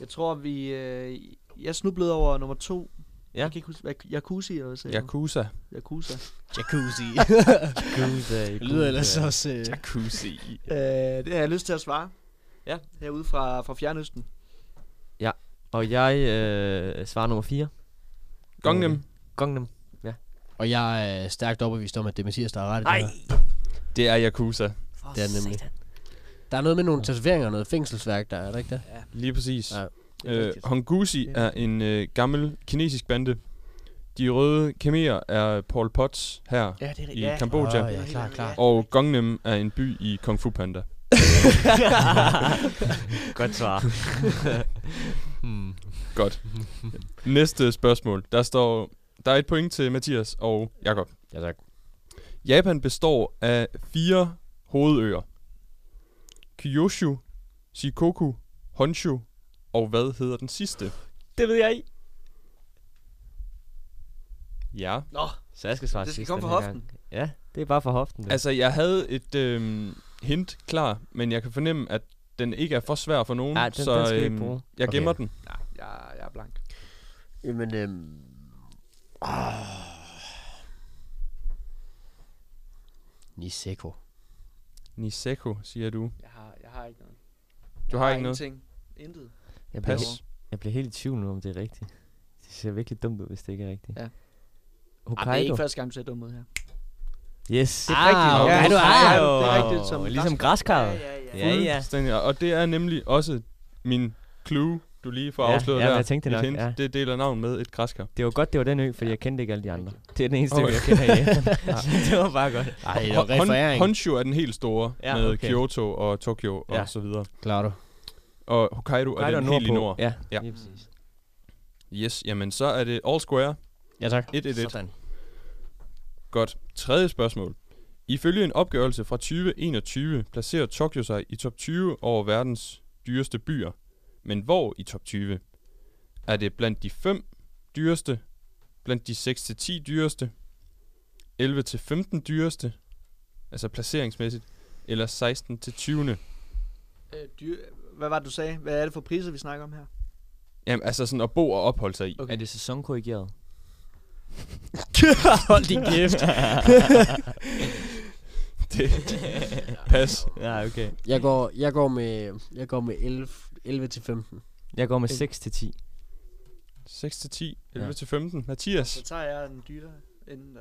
D: Jeg tror, vi... Øh, jeg snublede over nummer to.
B: Ja.
D: Jeg kan ikke huske, hvad, sagde du?
C: Yakuza.
D: Yakuza.
E: Jacuzzi.
B: Yakuza,
E: det lyder ellers også... Øh,
C: Yakuza.
D: Øh, det har jeg lyst til at svare.
B: Ja.
D: Herude fra, fra Fjernøsten.
B: Og jeg øh, svarer nummer 4.
C: Gongnem.
B: Gongnem.
E: og jeg er stærkt overbevist om, at det er Mathias, der har ret i det her.
C: Det er Yakuza.
E: Det er nemlig. Der er noget med nogle tatoveringer og noget fængselsværk, der er der ikke det?
C: Lige præcis.
E: Ja.
C: Øh, Hongusi er en øh, gammel kinesisk bande. De røde khmer er Paul Potts her
D: Ja, det er
C: i
D: Ja.
C: Kambodja.
E: Åh, ja, klar, klar.
C: Og Gongnem er en by i Kung Fu Panda.
B: Godt svar. hmm.
C: Godt. Næste spørgsmål. Der står der er et point til Mathias og Jakob.
E: Ja, tak.
C: Japan består af fire hovedøer. Kyushu, Shikoku, Honshu og hvad hedder den sidste?
B: Det ved jeg ikke.
C: Ja.
D: Nå,
B: Så jeg skal svare
D: det skal
B: sidst
D: komme
B: den
D: fra
B: her
D: hoften.
B: Gang. Ja, det er bare for hoften. Det.
C: Altså, jeg havde et øhm, hint klar, men jeg kan fornemme, at den ikke er for svær for nogen,
B: Ja, den-
C: så
B: den skal vi ikke
C: øhm,
B: bruge.
C: jeg
B: Okay.
C: gemmer den.
D: Nej, jeg, jeg er blank.
E: Jamen, øhm... Ah. Niseko.
C: Niseko, siger du.
D: Jeg har, jeg har ikke noget.
C: Du
D: jeg
C: har ikke noget?
D: ingenting. Intet.
B: Jeg, bliver,
C: Pas.
B: jeg bliver helt i tvivl nu, om det er rigtigt. Det ser virkelig dumt ud, hvis det ikke er rigtigt.
D: Ja. Ej,
B: Hokkaido.
D: det er ikke første gang, du ser dum ud her.
B: Yes, det er
E: Ah,
B: rigtigt.
E: okay.
D: Ja,
B: er jo
D: det er rigtigt, som
B: ligesom
D: græskar.
B: græskarret.
D: Ja, ja, ja.
B: Ja.
C: Og det er nemlig også min clue, du lige får
B: Ja,
C: afsløret
B: ja,
C: der.
B: jeg tænkte
C: Et
B: nok,
C: hint.
B: ja.
C: Det deler navn med et græskar.
B: Det var godt, det var den ø, fordi jeg kendte ikke alle de andre. Det er den eneste
C: Okay.
B: ø, jeg kender i det var bare godt.
E: Ej, det var
C: Hon-. Honshu er den helt store,
B: Ja,
C: med
B: okay.
C: Kyoto og Tokyo
B: Ja.
C: og så videre.
E: Klarer du.
C: Og Hokkaido,
B: Hokkaido
C: er den helt i nord.
B: Ja,
C: Ja.
B: lige præcis.
C: Yes, jamen så er det all square.
E: Ja, tak.
C: 1-1-1.
B: Sådan.
C: Godt. Tredje spørgsmål. Ifølge en opgørelse fra 2021 placerer Tokyo sig i top 20 over verdens dyreste byer. Men hvor i top 20? Er det blandt de 5 dyreste, blandt de 6-10 dyreste, 11-15 dyreste, altså placeringsmæssigt, eller 16-20?
D: Øh, dyr, hvad var det, du sagde? Hvad er det for priser, vi snakker om her?
C: Jamen, altså sådan at bo og opholde sig i.
B: Okay. Er det sæsonkorrigeret?
E: Hold din kæft.
C: Det, pas.
B: ja, okay.
E: Jeg går, jeg går med, jeg går med 11, 11 til 15.
B: Jeg går med 6 til 10.
C: 6-10,
B: Ja.
C: 11-15. Mathias,
D: Så tager jeg den dyre inden der.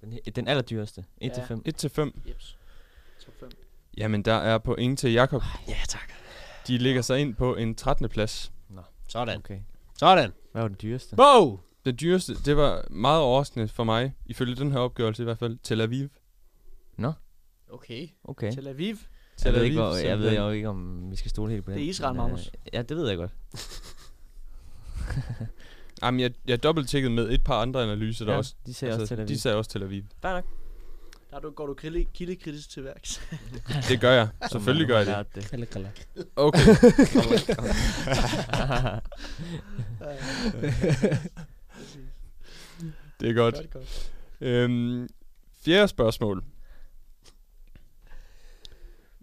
B: Den, he- den allerdyreste. 1 til
D: Ja.
B: 5.
C: 1-5.
D: Jeps. Top 5.
C: Jamen, der er point til Jakob.
E: Ja, tak.
C: De ligger sig ind på en 13. plads.
E: Sådan.
B: Okay.
E: Sådan.
B: Hvad var den dyreste?
E: Wow!
C: Det dyreste, det var meget overraskende for mig, ifølge den her opgørelse i hvert fald, Tel Aviv.
E: Okay.
B: Okay.
D: Tel Aviv.
B: Jeg ved, ikke, hvor, jeg ved jo ikke, om vi skal stole helt på den.
D: Det er Israel,
B: men, øh,
D: Magnus.
B: Ja, det ved jeg godt.
C: Jamen, jeg, jeg dobbelt med et par andre analyser, der
B: Ja,
C: også...
B: de ser også Tel Aviv.
C: De sagde også Tel Aviv.
B: Fair nok.
D: Der du, går du kilde- kildekritisk til værks.
C: Det gør jeg. Selvfølgelig gør jeg det.
E: Kalle.
C: Okay. Det er godt.
D: godt.
C: Øhm, fjerde spørgsmål.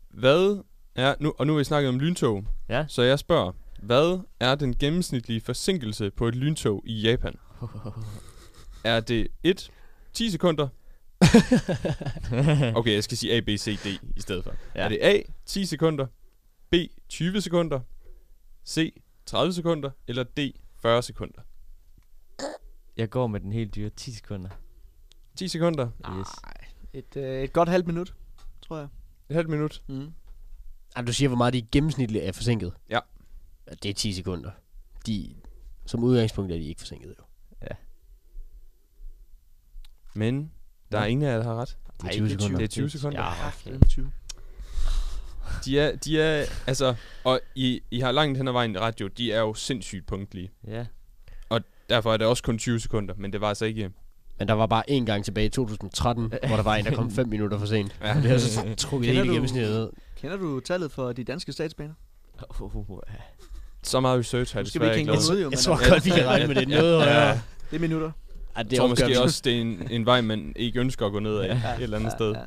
C: Hvad er... Nu, og nu har vi snakket om lyntog.
B: Ja.
C: Så jeg spørger, hvad er den gennemsnitlige forsinkelse på et lyntog i Japan? er det 1, 10 sekunder? okay, jeg skal sige A, B, C, D i stedet for.
B: Ja.
C: Ja. Er det A, 10 sekunder, B, 20 sekunder, C, 30 sekunder, eller D, 40 sekunder?
B: Jeg går med den helt dyre 10 sekunder.
C: 10 sekunder,
B: Yes.
D: Et, øh, et godt halvt minut, tror jeg.
C: et halvt minut.
D: Mm.
K: Ah, du siger, hvor meget de gennemsnitligt er forsinket?
C: Ja.
K: ja det er 10 sekunder. De, som udgangspunkt er de ikke forsinket, jo.
C: Men der er ingen af jer, der har ret.
K: Det er 20 sekunder.
C: Det er 20 sekunder.
K: Ja,
D: Det er 20.
C: De er, de er, altså, og I, I har langt hen ad vejen i radio, de er jo sindssygt punktlige.
B: Ja.
C: Derfor er det også kun 20 sekunder, men det var altså ikke...
K: Men der var bare en gang tilbage i 2013, hvor der var en, der kom 5 minutter for sent.
C: Ja.
K: Det har så trukket
D: Kender
K: hele
D: du-
K: gennemsnittet ned.
D: Kender du tallet for de danske statsbaner?
C: Så meget research har jeg desværre
D: ikke
C: lavet.
K: Jeg tror
D: altså,
K: godt, vi kan regne med det noget.
C: Ja.
D: det er minutter.
K: Ja, det
C: Jeg tror måske også, det er en, en vej, man ikke ønsker at gå ned af
B: Ja.
C: et eller andet sted.
D: Ja,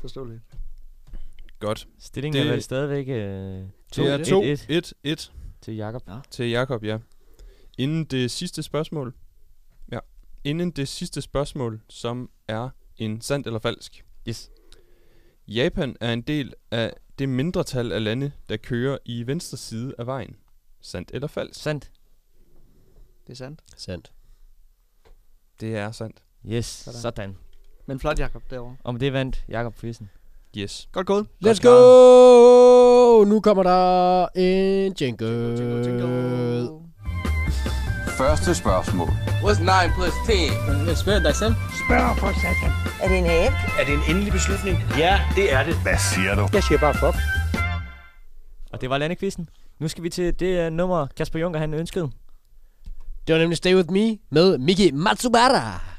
D: forståeligt.
C: Godt.
B: Stillingen
C: Det-
B: er vel stadigvæk øh,
C: Det er
B: 2
C: 2, 1, 1
B: til Jakob.
C: til Jakob, ja. Inden det sidste spørgsmål. Ja. Inden det sidste spørgsmål, som er en sandt eller falsk.
B: Yes.
C: Japan er en del af det mindretal af lande, der kører i venstre side af vejen. Sandt eller falsk?
B: Sandt.
D: Det er sandt.
K: Sandt.
C: Det er sandt.
B: Yes,
D: Sådan.
B: sådan.
D: Men flot, Jacob, derovre.
B: Med det vandt Jakob quizzen.
C: Yes.
D: Godt gået.
K: Let's go! Nu kommer der en jingle.
D: Jingle, jingle.
I: Første spørgsmål.
G: What's 9 plus 10? Spil dig selv.
J: Spørg for satan. Er det en abe?
G: Er det en endelig beslutning? Ja, det er det.
I: Hvad siger du?
G: Jeg siger bare fuck.
B: Og det var landekvisten. Nu skal vi til det uh, nummer, Kasper Junker han ønskede.
K: Det var nemlig Stay With Me med Miki Matsubara.「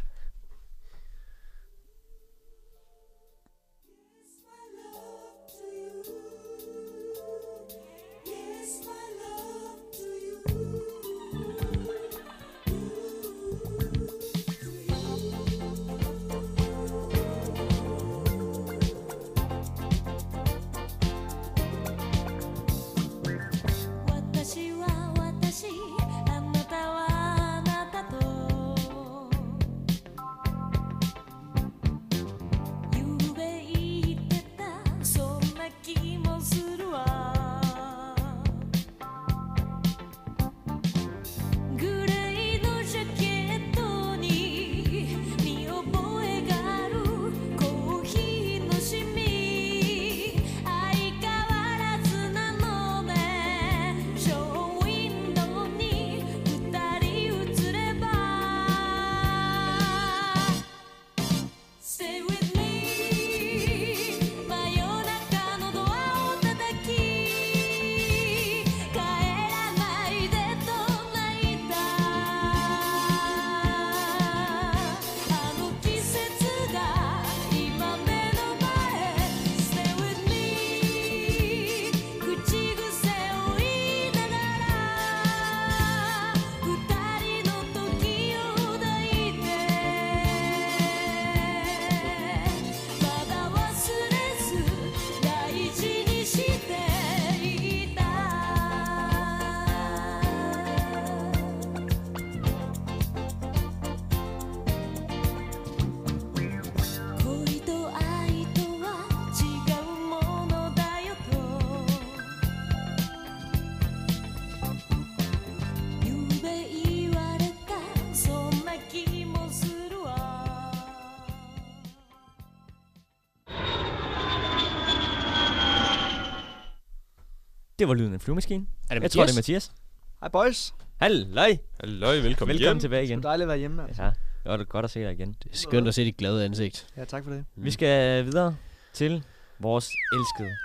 B: Det var lyden af en flyvemaskine.
K: Er det
B: Jeg tror, det er Mathias.
D: Hej boys.
B: Halløj.
C: Halløj, velkommen,
B: Velkommen
C: hjem.
B: tilbage
D: Det
B: igen.
D: er dejligt at være hjemme. Altså.
B: Ja, det var godt at se dig igen.
K: Det er skønt at se dit glade ansigt.
D: Ja, tak for det.
B: Vi skal videre til vores elskede.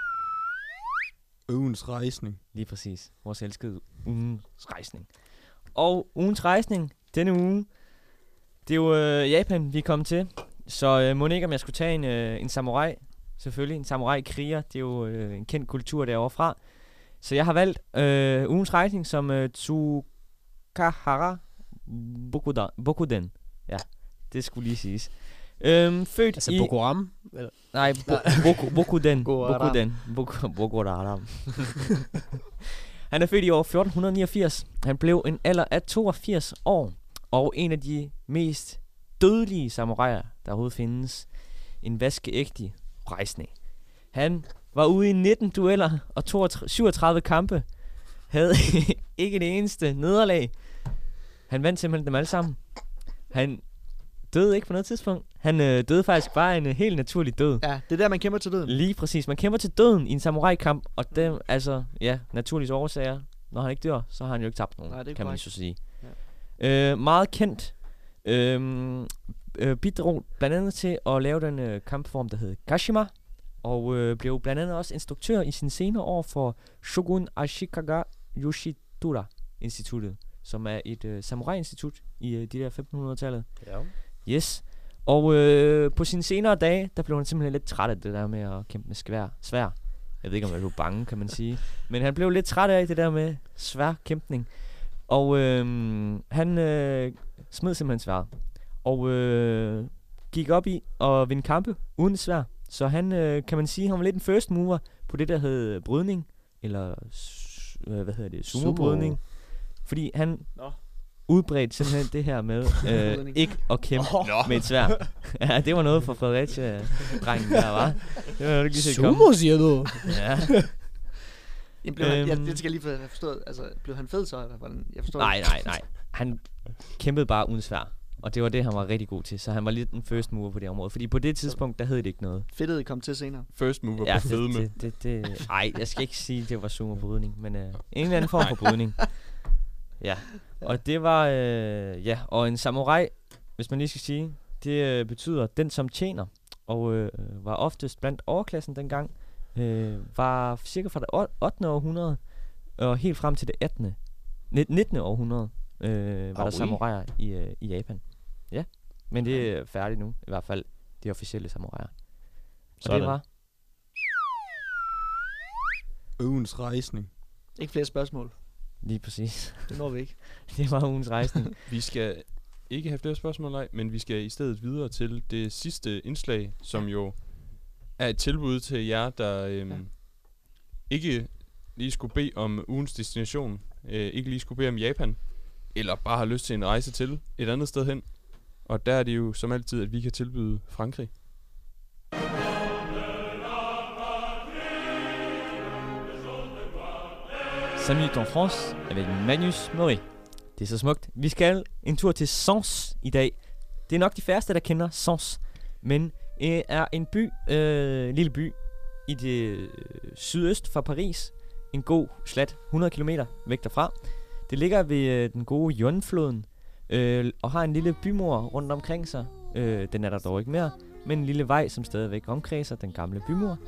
C: Ugens rejsning.
B: Lige præcis. Vores elskede ugens rejsning. Og ugens rejsning denne uge, det er jo øh, Japan, vi er kommet til. Så øh, må ikke, om jeg skulle tage en, øh, en samurai. Selvfølgelig, en samurai-kriger. Det er jo øh, en kendt kultur derovre fra. Så jeg har valgt øh, ugens rejsning som øh, Tsukahara Bokuden. Bokuden. Ja, det skulle lige siges. Øhm, født
E: Altså
B: i...
E: Boko Haram? Eller?
B: Nej, bo.
D: Boko
B: Boku
D: Haram.
B: den. Boku, Boku Haram. han er født i år 1489. Han blev en alder af 82 år. Og en af de mest dødelige samuraier, der overhovedet findes. En vaskeægtig rejsende. Han var ude i 19 dueller og 32, 37 kampe. Havde ikke det eneste nederlag. Han vandt simpelthen dem alle sammen. Han døde ikke på noget tidspunkt. Han øh, døde faktisk bare en øh, helt naturlig død.
D: Ja, det er der, man kæmper til døden.
B: Lige præcis. Man kæmper til døden i en samurai-kamp, og dem, altså, ja, naturlige årsager. Når han ikke dør, så har han jo ikke tabt nogen,
D: Nej, det
B: kan man
D: korrekt.
B: så sige. Ja. Øh, meget kendt. Øh, øh, bidrog blandt andet til at lave den øh, kampform, der hed Kashima, og øh, blev blandt andet også instruktør i sine senere år for Shogun Ashikaga Yoshitura Instituttet, som er et øh, samurai-institut i øh, de der 1500-tallet.
E: Ja.
B: Yes. Og øh, på sine senere dage, der blev han simpelthen lidt træt af det der med at kæmpe med svær. svær. Jeg ved ikke, om jeg blev bange, kan man sige. Men han blev lidt træt af det der med svær kæmpning. Og øh, han øh, smed simpelthen svær. Og øh, gik op i at vinde kampe uden svær. Så han, øh, kan man sige, han var lidt en first mover på det, der hed brydning. Eller, øh, hvad hedder det, sumo-brydning. Fordi han
D: Nå.
B: udbredte simpelthen det her med øh, ikke at kæmpe
D: Nå.
B: med et svær. ja, det var noget for Fredericia, drengen der, var. Det var jo ikke lige.
E: Sumo, siger du?
B: Ja.
D: Jamen, blev han, jeg,
B: Øhm.
D: det skal jeg lige få forstået. Altså, blev han fed så? Eller hvordan? Jeg forstår
B: Nej, nej, nej. Han kæmpede bare uden svær. Og det var det, han var rigtig god til. Så han var lidt en first mover på det område. Fordi på det tidspunkt, der hed det ikke noget.
D: Fedtet kom til senere.
C: First mover
B: Ja,
C: på fedme.
B: det, det, det, det, ej, jeg skal ikke sige, at det var sumo-brydning, men øh, en eller anden form for brydning. Ja, og det var, øh, ja, og en samurai, hvis man lige skal sige, det øh, betyder den, som tjener, og øh, var oftest blandt overklassen dengang, øh, var cirka fra det ot- 8. århundrede, og helt frem til det 18. Ni- 19. århundrede, øh, var
C: Ah,
B: der samuraier i, øh, i Japan. Ja, men det er færdigt nu, i hvert fald de officielle samuraier.
C: Sådan.
B: det var
C: Ugens rejsning.
D: Ikke flere spørgsmål.
B: lige præcis.
D: Det når vi ikke.
B: det var ugens rejsning.
C: Vi skal ikke have flere spørgsmål, nej, men vi skal i stedet videre til det sidste indslag, som jo er et tilbud til jer, der øhm, ikke lige skulle bede om ugens destination, øh, ikke lige skulle bede om Japan, eller bare har lyst til en rejse til et andet sted hen. Og der er det jo som altid, at vi kan tilbyde Frankrig.
B: Salut en France avec Magnus Mori. Det er så smukt. Vi skal en tur til Sens i dag. Det er nok de færreste, der kender Sens. Men øh, er en by, øh, lille by i det øh, sydøst for Paris. En god slat 100 km væk derfra. Det ligger ved øh, den gode Jonfloden øh, og har en lille bymur rundt omkring sig. Øh, den er der dog ikke mere, men en lille vej, som stadigvæk omkredser den gamle bymur.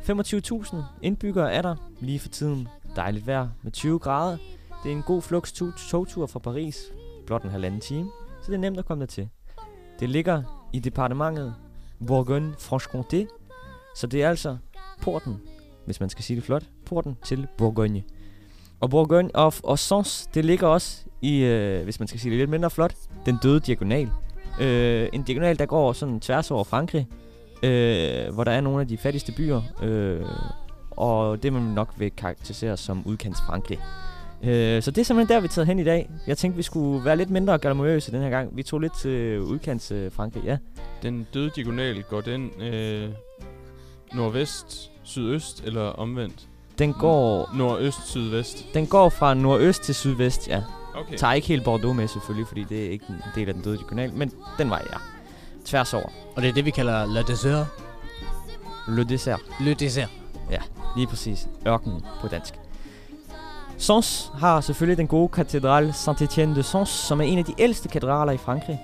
B: 25.000 indbyggere er der lige for tiden. Dejligt vejr med 20 grader. Det er en god flugt togtur fra Paris. Blot en halvanden time, så det er nemt at komme der til. Det ligger i departementet Bourgogne-Franche-Comté, så det er altså porten, hvis man skal sige det flot, porten til Bourgogne. Og Bourgogne og, og Sens, det ligger også i, øh, hvis man skal sige det lidt mindre flot, den døde diagonal. Øh, en diagonal, der går sådan tværs over Frankrig, øh, hvor der er nogle af de fattigste byer, øh, og det man nok vil karakterisere som udkants Frankrig. Øh, så det er simpelthen der, vi er taget hen i dag. Jeg tænkte, vi skulle være lidt mindre galamøse den her gang. Vi tog lidt til udkants øh, Frankrig, ja.
C: Den døde diagonal, går den øh, nordvest, sydøst eller omvendt?
B: Den går,
C: Nordøst, sydvest.
B: den går fra nordøst til sydvest, ja.
C: Okay.
B: Tager ikke helt Bordeaux med selvfølgelig, fordi det er ikke en del af den døde diagonal, men den vej, ja. Tværs over.
E: Og det er det, vi kalder le dessert.
B: Le dessert.
E: Le dessert.
B: Lige præcis. Ørkenen på dansk. Sens har selvfølgelig den gode katedral Saint-Étienne de Sens, som er en af de ældste katedraler i Frankrig.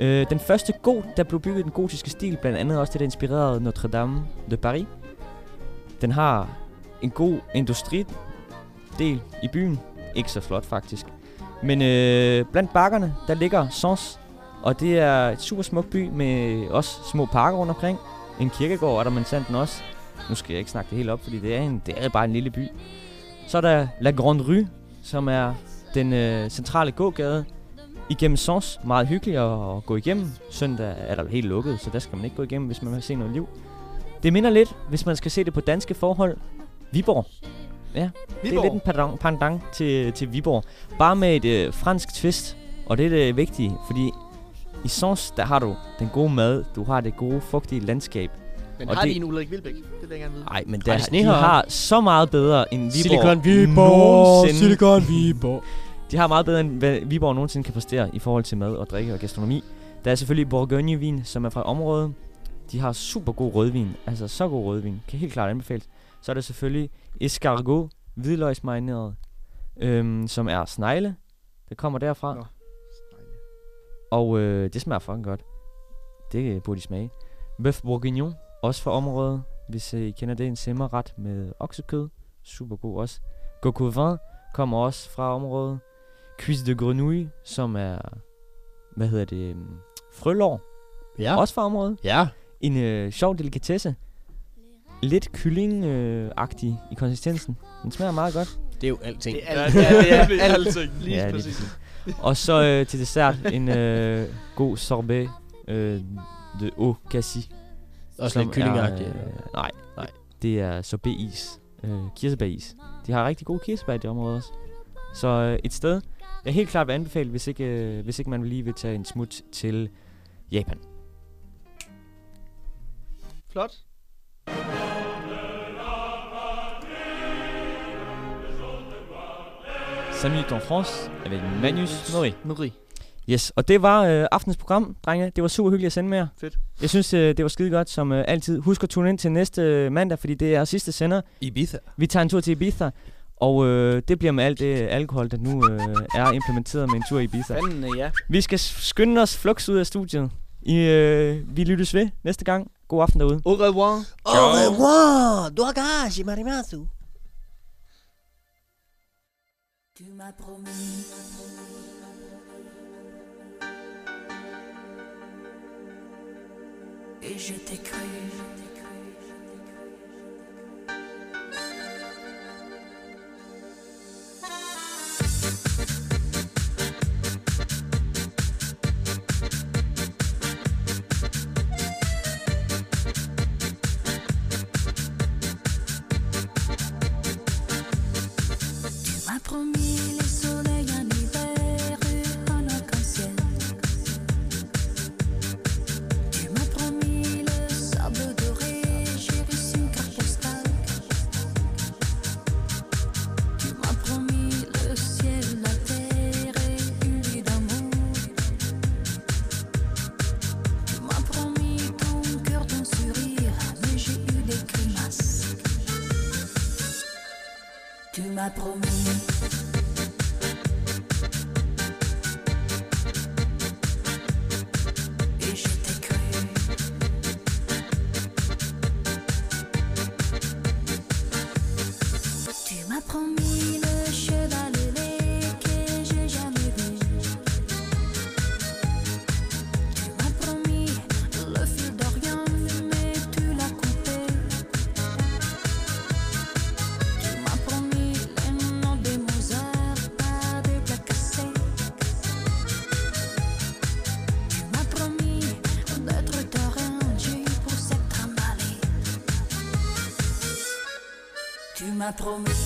B: Øh, den første god, der blev bygget i den gotiske stil, blandt andet også det, der inspirerede Notre Dame de Paris. Den har en god industridel i byen. Ikke så flot faktisk. Men øh, blandt bakkerne, der ligger Sens, og det er et super smuk by med også små parker rundt omkring. En kirkegård er der, men sandt også. Nu skal jeg ikke snakke det helt op, fordi det er, en, det er bare en lille by. Så er der La Grande Rue, som er den øh, centrale gågade. igennem Sens. Meget hyggelig at, at gå igennem. Søndag er der helt lukket, så der skal man ikke gå igennem, hvis man vil se noget liv. Det minder lidt, hvis man skal se det på danske forhold, Viborg. Ja, det er
D: Viborg.
B: lidt en pendant, pendant til, til Viborg. Bare med et øh, fransk twist, og det er det vigtige, fordi i Sons, der har du den gode mad, du har det gode, fugtige landskab.
D: Men
B: Og
D: har
B: det-
D: de en Ulrik Vilbæk? Det vil jeg gerne vide.
B: Nej, men der,
E: de
B: de, har så meget bedre end Viborg
E: Silicon Viborg,
B: nogensinde.
E: Silicon Viborg.
B: De har meget bedre end hvad Viborg nogensinde kan præstere i forhold til mad og drikke og gastronomi. Der er selvfølgelig Bourgogne-vin, som er fra området. De har super god rødvin, altså så god rødvin, kan helt klart anbefales. Så er der selvfølgelig escargot, hvidløgsmarineret, øhm, som er snegle. Det kommer derfra.
D: Nå,
B: Og øh, det smager fucking godt. Det burde de smage. Bœuf bourguignon, også fra området. Hvis I kender det, en simmerret med oksekød. Super god også. Coq au vin kommer også fra området. Cuisse de grenouille, som er, hvad hedder det, øhm, frølår.
E: Ja.
B: Også fra området.
E: Ja.
B: En øh, sjov delikatesse. Lidt kylling-agtig i konsistensen. Den smager meget godt.
E: Det er jo alting.
D: Det er alt. Ja, det er alt.
C: Alting.
D: Lige
B: Ja, lige
D: præcis.
B: Og så øh, til dessert en øh, god sorbet øh, de au cassis.
E: Også lidt kyllingagtigt.
B: er, Øh, nej, nej. Det er sorbet-is. Øh, kirsebæris. De har rigtig gode kirsebær i det område også. Så øh, et sted, jeg helt klart vil anbefale, hvis ikke, øh, hvis ikke man lige vil tage en smut til Japan.
D: Flot.
B: Salut en France avec Manus Nori.
D: Marie.
B: Yes, og det var øh, aftens program, drenge. Det var super hyggeligt at sende med jer.
D: Fedt.
B: Jeg synes, øh, det var skide godt, som øh, altid. Husk at tune ind til næste øh, mandag, fordi det er sidste sender.
C: Ibiza.
B: Vi tager en tur til Ibiza, og øh, det bliver med alt det alkohol, der nu øh, er implementeret med en tur i Ibiza.
D: Fanden, øh, ja.
B: Vi skal skynde os flux ud af studiet. I, øh, vi lyttes ved næste gang. God aften derude.
D: Au revoir.
E: Au revoir, Doagashi Marimasu.
L: Tu m'as promis. Et je t'ai cru m'a promis